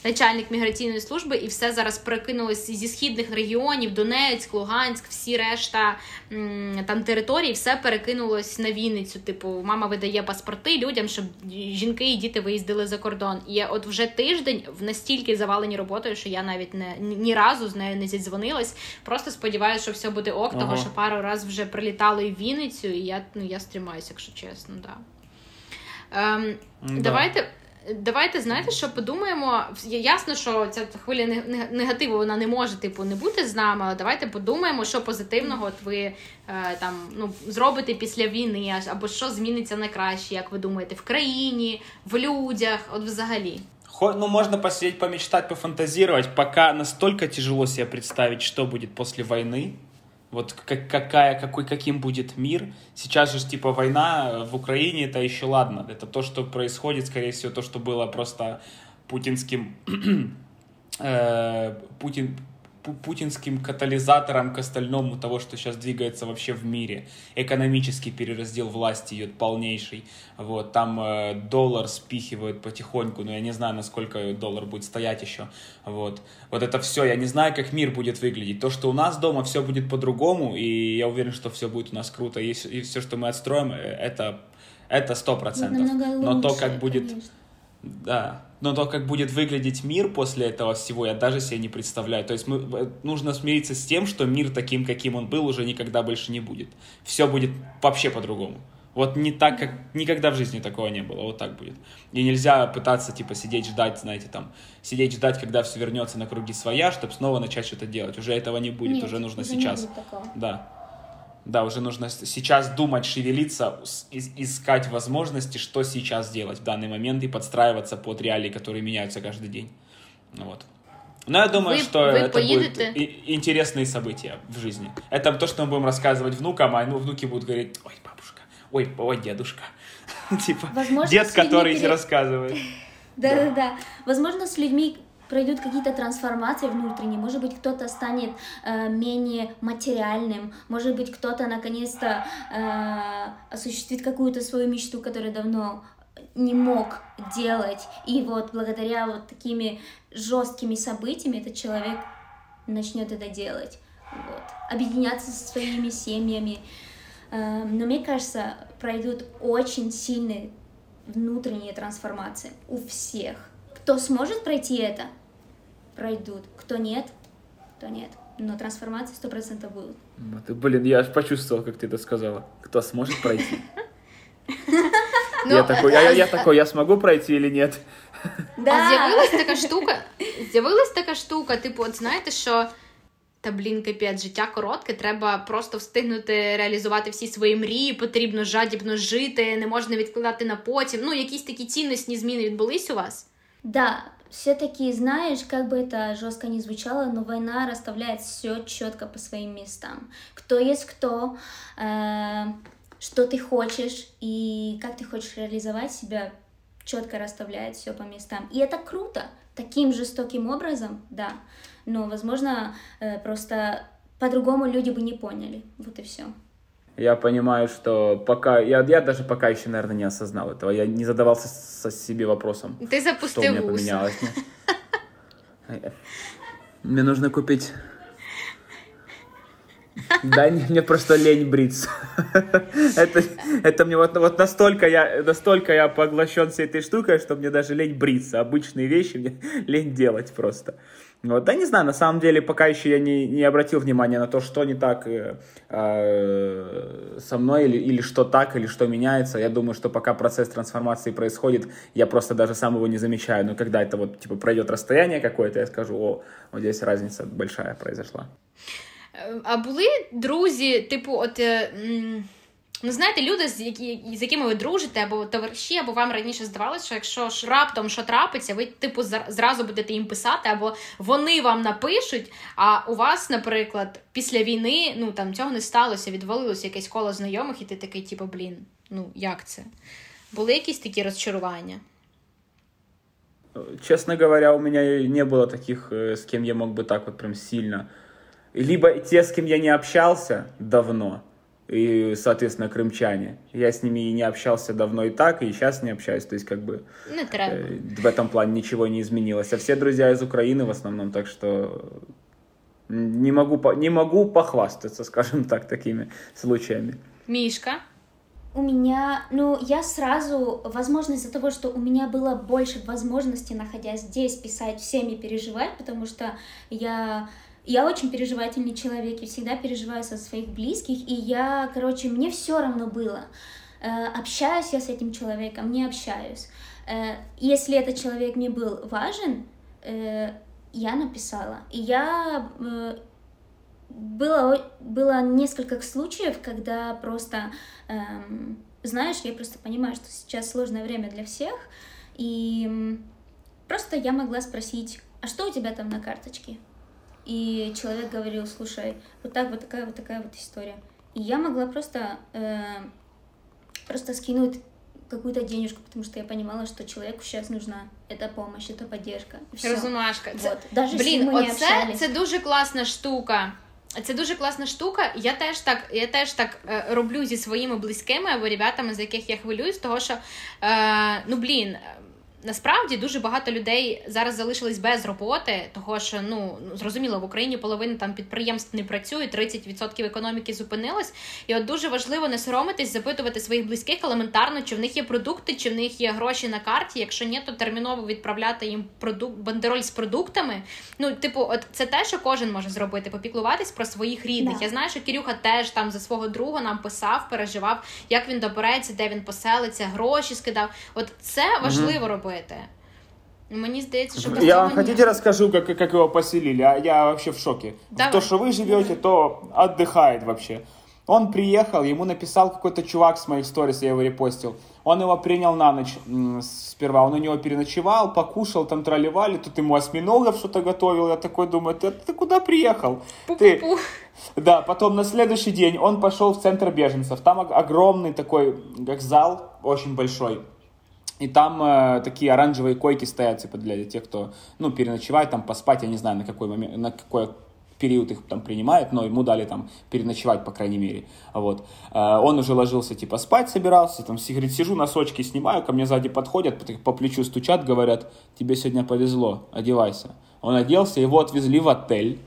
начальник міграційної служби, і все зараз перекинулось зі східних регіонів, Донецьк, Луганськ, всі решта там території, все перекинулось на Вінницю. Типу, мама видає паспорти людям, щоб жінки і діти виїздили за кордон. І я от вже тиждень в настільки завалені роботою, що я навіть не ні разу з нею не зідзвонилась. Просто сподіваюся, що все буде ок, ага. того що пару разів вже прилітало і в Вінницю, і я ну я стрімаюся, якщо чесно да. Ем, да. Давайте. Давайте знаєте, що подумаємо. Ясно, що ця хвиля негативу вона не може типу не бути з нами, але давайте подумаємо, що позитивного от ви е, там ну зробите після війни, або що зміниться на краще, як ви думаєте, в країні, в людях, от взагалі. Ну, можно посидеть, помечтать, пофантазировать, пока настолько тяжело себе представить, что будет после войны, вот как, какая, какой, каким будет мир. Сейчас же типа война в Украине, это еще ладно. Это то, что происходит, скорее всего, то, что было просто путинским... э, Путин, путинским катализатором к остальному того, что сейчас двигается вообще в мире. Экономический перераздел власти идет полнейший. Вот, там э, доллар спихивают потихоньку, но я не знаю, насколько доллар будет стоять еще. Вот. вот это все, я не знаю, как мир будет выглядеть. То, что у нас дома все будет по-другому, и я уверен, что все будет у нас круто, и, и все, что мы отстроим, э, это это сто процентов. Но то, как будет... Конечно Да. Но то, как будет выглядеть мир после этого всего, я даже себе не представляю. То есть мы, э, нужно смириться с тем, что мир таким, каким он был, уже никогда больше не будет. Все будет вообще по-другому. Вот не так, как никогда в жизни такого не было, вот так будет. И нельзя пытаться, типа, сидеть, ждать, знаете, там, сидеть, ждать, когда все вернется на круги своя, чтобы снова начать что-то делать. Уже этого не будет, Нет, уже нужно сейчас. Не будет такого. Да. Да, уже нужно сейчас думать, шевелиться, искать возможности, что сейчас делать в данный момент и подстраиваться под реалии, которые меняются каждый день. Вот. Но я думаю, вы, что вы это поедете? будут интересные события в жизни. Это то, что мы будем рассказывать внукам, а ну, внуки будут говорить, ой, бабушка, ой, ой, дедушка. Типа, дед, который рассказывает. Да-да-да. Возможно, с людьми пройдут какие-то трансформации внутренние, может быть, кто-то станет э, менее материальным, может быть, кто-то наконец-то э, осуществит какую-то свою мечту, которую давно не мог делать, и вот благодаря вот такими жесткими событиями этот человек начнет это делать, вот. объединяться со своими семьями. Э, но мне кажется, пройдут очень сильные внутренние трансформации у всех. Кто сможет пройти это, пройдут. Кто нет, то нет. Но трансформации сто процентов будут. Вот, блин, я аж почувствовал, как ты это сказала. Кто сможет пройти? Ну, Я такой, я, я такой, я смогу пройти или нет? А з'явилась така штука, з'явилась така штука, типу, от знаєте, що та блін, капець, життя коротке, треба просто встигнути реалізувати всі свої мрії, потрібно жадібно жити, не можна відкладати на потім. Ну, якісь такі цінностні зміни відбулись у вас? Да, все-таки, знаешь, как бы это жестко не звучало, но война расставляет все четко по своим местам. Кто есть кто, э, что ты хочешь и как ты хочешь реализовать себя, четко расставляет все по местам. И это круто, таким жестоким образом, да. Но, возможно, э, просто по-другому люди бы не поняли. Вот и все. Я понимаю, что пока... Я, я даже пока еще, наверное, не осознал этого. Я не задавался со себе вопросом, Ты что у меня поменялось. Мне нужно купить... Да, не- мне просто лень бриться. Это, это мне вот, вот настолько я, настолько я поглощен всей этой штукой, что мне даже лень бриться. Обычные вещи мне лень делать просто. Вот, да не знаю, на самом деле пока еще я не, не обратил внимания на то, что не так э, э, со мной, или, или что так, или что меняется. Я думаю, что пока процесс трансформации происходит, я просто даже сам его не замечаю. Но когда это вот типа пройдет расстояние какое-то, я скажу, о, вот здесь разница большая произошла. Е, А були друзі, типу, от. е, м, Ну, знаєте, люди, з, які, з якими ви дружите, або товариші, або вам раніше здавалося, що якщо ж раптом що трапиться, ви типу зра- зразу будете їм писати, або вони вам напишуть. А у вас, наприклад, після війни ну там цього не сталося, відвалилося якесь коло знайомих, і ти такий, типу, блін, ну як це? Були якісь такі розчарування? Честно говоря, у меня не было таких, э, с кем я мог бы так вот прям сильно. Либо те, с кем я не общался давно, и, соответственно, крымчане. Я с ними и не общался давно и так, и сейчас не общаюсь. То есть, как бы, треба. э, в этом плане ничего не изменилось. А все друзья из Украины в основном, так что не могу, по- не могу похвастаться, скажем так, такими случаями. Мішка. У меня, ну, я сразу, возможно, из-за того, что у меня было больше возможностей, находясь здесь, писать всем и переживать, потому что я, я очень переживательный человек и всегда переживаю со своих близких, и я, короче, мне все равно было. Э, общаюсь я с этим человеком, не общаюсь. Э, если этот человек мне был важен, э, я написала. И я было, было несколько случаев, когда просто, эм, знаешь, я просто понимаю, что сейчас сложное время для всех, и просто я могла спросить, а что у тебя там на карточке? И человек говорил, слушай, вот так вот такая вот такая вот история. И я могла просто, э, просто скинуть какую-то денежку, потому что я понимала, что человеку сейчас нужна эта помощь, эта поддержка. и всё. Розумашка. Це, Вот. Даже Блін, если мы не оце общались. це дуже класна штука. Це дуже класна штука. Я теж так, я теж так е, роблю зі своїми близькими або ребятами, за яких я хвилююсь, того що е, ну блін. насправді дуже багато людей зараз залишились без роботи, того що ну зрозуміло, в Україні половина там підприємств не працює, 30% економіки зупинилось. І от дуже важливо не соромитись, запитувати своїх близьких елементарно, чи в них є продукти, чи в них є гроші на карті. Якщо ні, то терміново відправляти їм продукт бандероль з продуктами. Ну, типу, от це те, що кожен може зробити, попіклуватись про своїх рідних. Да. Я знаю, що Кирюха теж там за свого друга нам писав, переживав, як він добереться, де він поселиться, гроші скидав. От це важливо mm-hmm. робити. Мені здається, що я вам хотите расскажу, как, как его поселили? А я вообще в шоке. Давай. То, что вы живете, то отдыхает вообще. Он приехал, ему написал какой-то чувак с моих сторис, я его репостил. Он его принял на ночь сперва, он у него переночевал, покушал, там тролливали, тут ему осьминогов что-то готовил. Я такой думаю, ты, ты куда приехал? Ты... Да, потом на следующий день он пошел в центр беженцев. Там огромный такой, как зал, очень большой. И там э, такие оранжевые койки стоят, типа, для тех, кто, ну, переночевать, там, поспать, я не знаю, на какой момент, на какой период их там принимает, но ему дали там переночевать, по крайней мере. Вот. Э, он уже ложился, типа, спать собирался, там, говорит, сижу, носочки снимаю, ко мне сзади подходят, по плечу стучат, говорят, тебе сегодня повезло, одевайся. Он оделся, его отвезли в отель,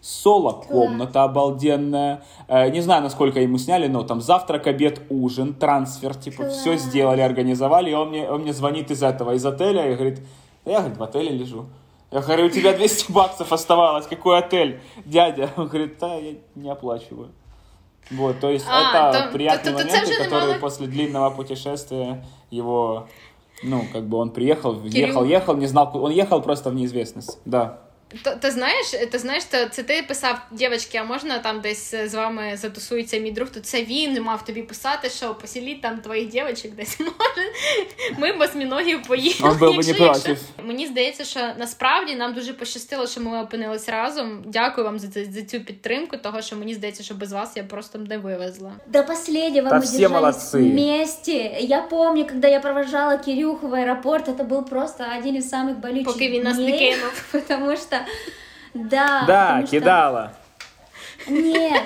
соло-комната обалденная. Э, не знаю, насколько ему сняли, но там завтрак, обед, ужин, трансфер, типа, Класс. все сделали, организовали. И он мне, он мне звонит из этого, из отеля, и говорит, я, говорит, в отеле лежу. Я говорю, у тебя 200 баксов оставалось, какой отель? Дядя, он говорит, да, я не оплачиваю. Вот, то есть а, это то, приятные то, то, моменты, которые немало... после длинного путешествия его, ну, как бы он приехал, Кирилл... ехал, ехал, не знал, он ехал просто в неизвестность, да. То, ти знаєш, ти знаєш, то це ти писав, дівчатки, а можна там десь з вами затусується мій друг, то це він мав тобі писати, що посіліть там твоїх дівчаток десь може. Ми б осьміногів поїхали. Якщо, якщо... Мені здається, що насправді нам дуже пощастило, що ми опинились разом. Дякую вам за, за цю підтримку, того що мені здається, що без вас я просто не вивезла. До последнего да мы держались вместе. Я помню, когда я провожала Кирюху в аэропорт, это был просто один из самых болючих Поки він нас не кинув. Потому да. Да, кидала. Нет.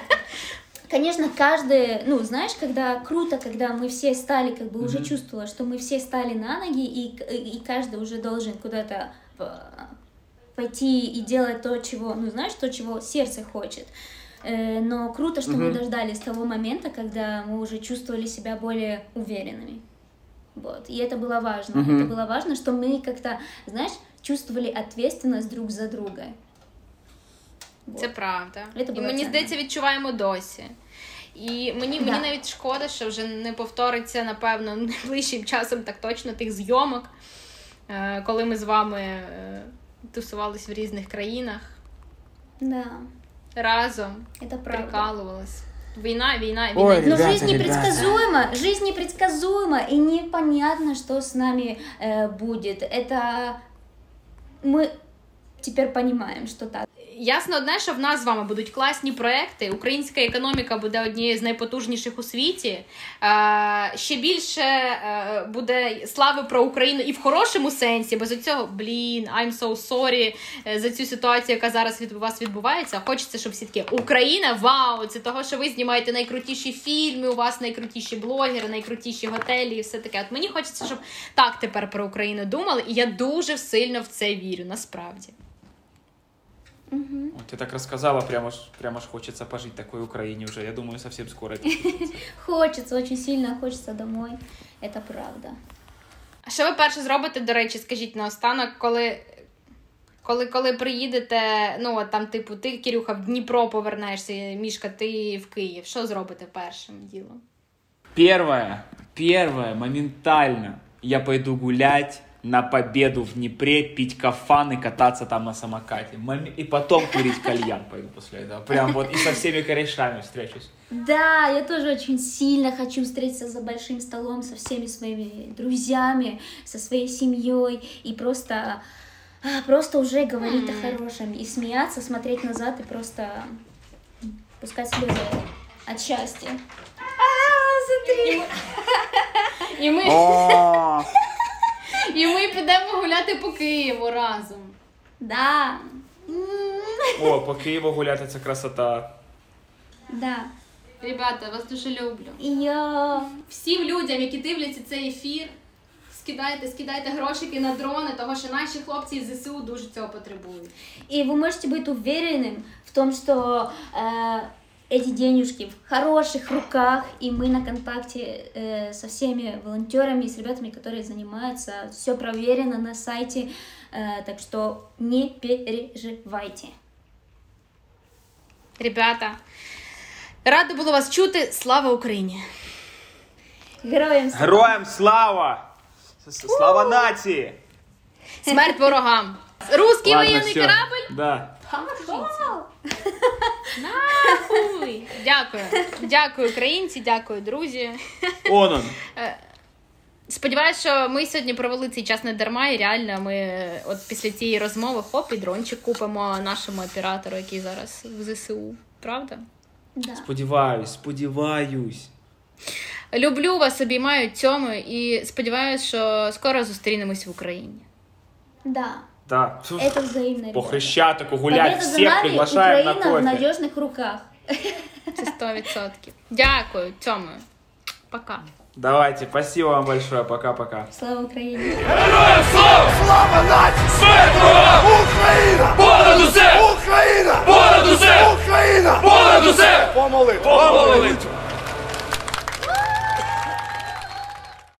Конечно, каждый, ну, знаешь, когда круто, когда мы все стали, как бы mm-hmm. уже чувствовала, что мы все стали на ноги, и, и каждый уже должен куда-то э, пойти и делать то, чего, ну, знаешь, то, чего сердце хочет. Э, но круто, что mm-hmm. мы дождались того момента, когда мы уже чувствовали себя более уверенными. Вот. И это было важно. Mm-hmm. Это было важно, что мы как-то, знаешь, чувствовали ответственность друг за друга. Вот. Це правда. Це і мені здається, відчуваємо досі. І мені да. мені навіть шкода, що вже не повториться, напевно, найближчим часом так точно тих зйомок, е, коли ми з вами е, тусувались в різних країнах. Да. Разом Это прикалувались. Война, война, война. Ой, Но ребята, жизнь непредсказуема, ребята. жизнь непредсказуема, и непонятно, что с нами э, будет. Это мы теперь понимаем, что так. Ясно одне, що в нас з вами будуть класні проекти. Українська економіка буде однією з найпотужніших у світі. Ще більше е, буде слави про Україну і в хорошому сенсі, без цього блін, I'm so sorry е, за цю ситуацію, яка зараз від вас відбувається. Хочеться, щоб всі таки Україна, вау! Це того, що ви знімаєте найкрутіші фільми, у вас найкрутіші блогери, найкрутіші готелі і все таке. От мені хочеться, щоб так тепер про Україну думали, і я дуже сильно в це вірю, насправді. Угу. Вот ты так рассказала, прямо ж, прямо ж хочется пожить в такой Украине уже. Я думаю, совсем скоро это случится. Хочется, очень сильно хочется домой. Это правда. А що ви перше зробите, до речі, скажіть наостанок, коли коли коли приїдете, ну от там, типу, ти, Кирюха, в Дніпро повернешся, Мішка, ти в Київ. Що зробите першим ділом? Первое, первое, моментально я пойду гулять на победу в Днепре, пить кафан и кататься там на самокате. И потом курить кальян пойду после этого. Прям вот и со всеми корешами встречусь. Да, я тоже очень сильно хочу встретиться за большим столом со всеми своими друзьями, со своей семьей и просто, а, просто уже говорить о хорошем и смеяться, смотреть назад и просто пускать слезы от счастья. А, смотри. И мы... І ми підемо гуляти по Києву разом. Да. О, по Києву гуляти це красота. Да. Ребята, вас дуже люблю. І я всім людям, які дивляться цей ефір. скидайте, скидайте грошики на дрони, тому що наші хлопці із ЗСУ дуже цього потребують. И вы можете быть уверенным в том, что э, эти денежки в хороших руках, и мы на контакте э, со всеми волонтерами, с ребятами, которые занимаются, все проверено на сайте, э, так что не переживайте. Ребята, рада було вас чути. Слава Україні! Героям слава! Героям слава! С- Слава нації! Смерть ворогам! Русський Ладно, воєнний всё. корабль! Да. Нахуй! Дякую. Дякую, українці, дякую, друзі. Он он. Сподіваюсь, що ми сьогодні провели цей час не дарма, і реально ми е, от після цієї розмови хоп і дрончик купимо нашому оператору, який зараз в ЗСУ. Правда? Да. Сподіваюсь, сподіваюсь. Люблю вас, обіймаю цьому і сподіваюся, що скоро зустрінемось в Україні. Да, Да. это взаимно. По ребята. Хрещатику гулять, Победа за всех нами, приглашаем на Украина в кофе. надежных руках. Це 100%. Дякую, цьому. Пока. Давайте, спасибо вам большое, пока-пока. Слава Украине! Слава нації! Смерть ворогам! Україна! Понад усе! Україна! Понад усе! Україна! Понад усе! Помолитва! Помолитва!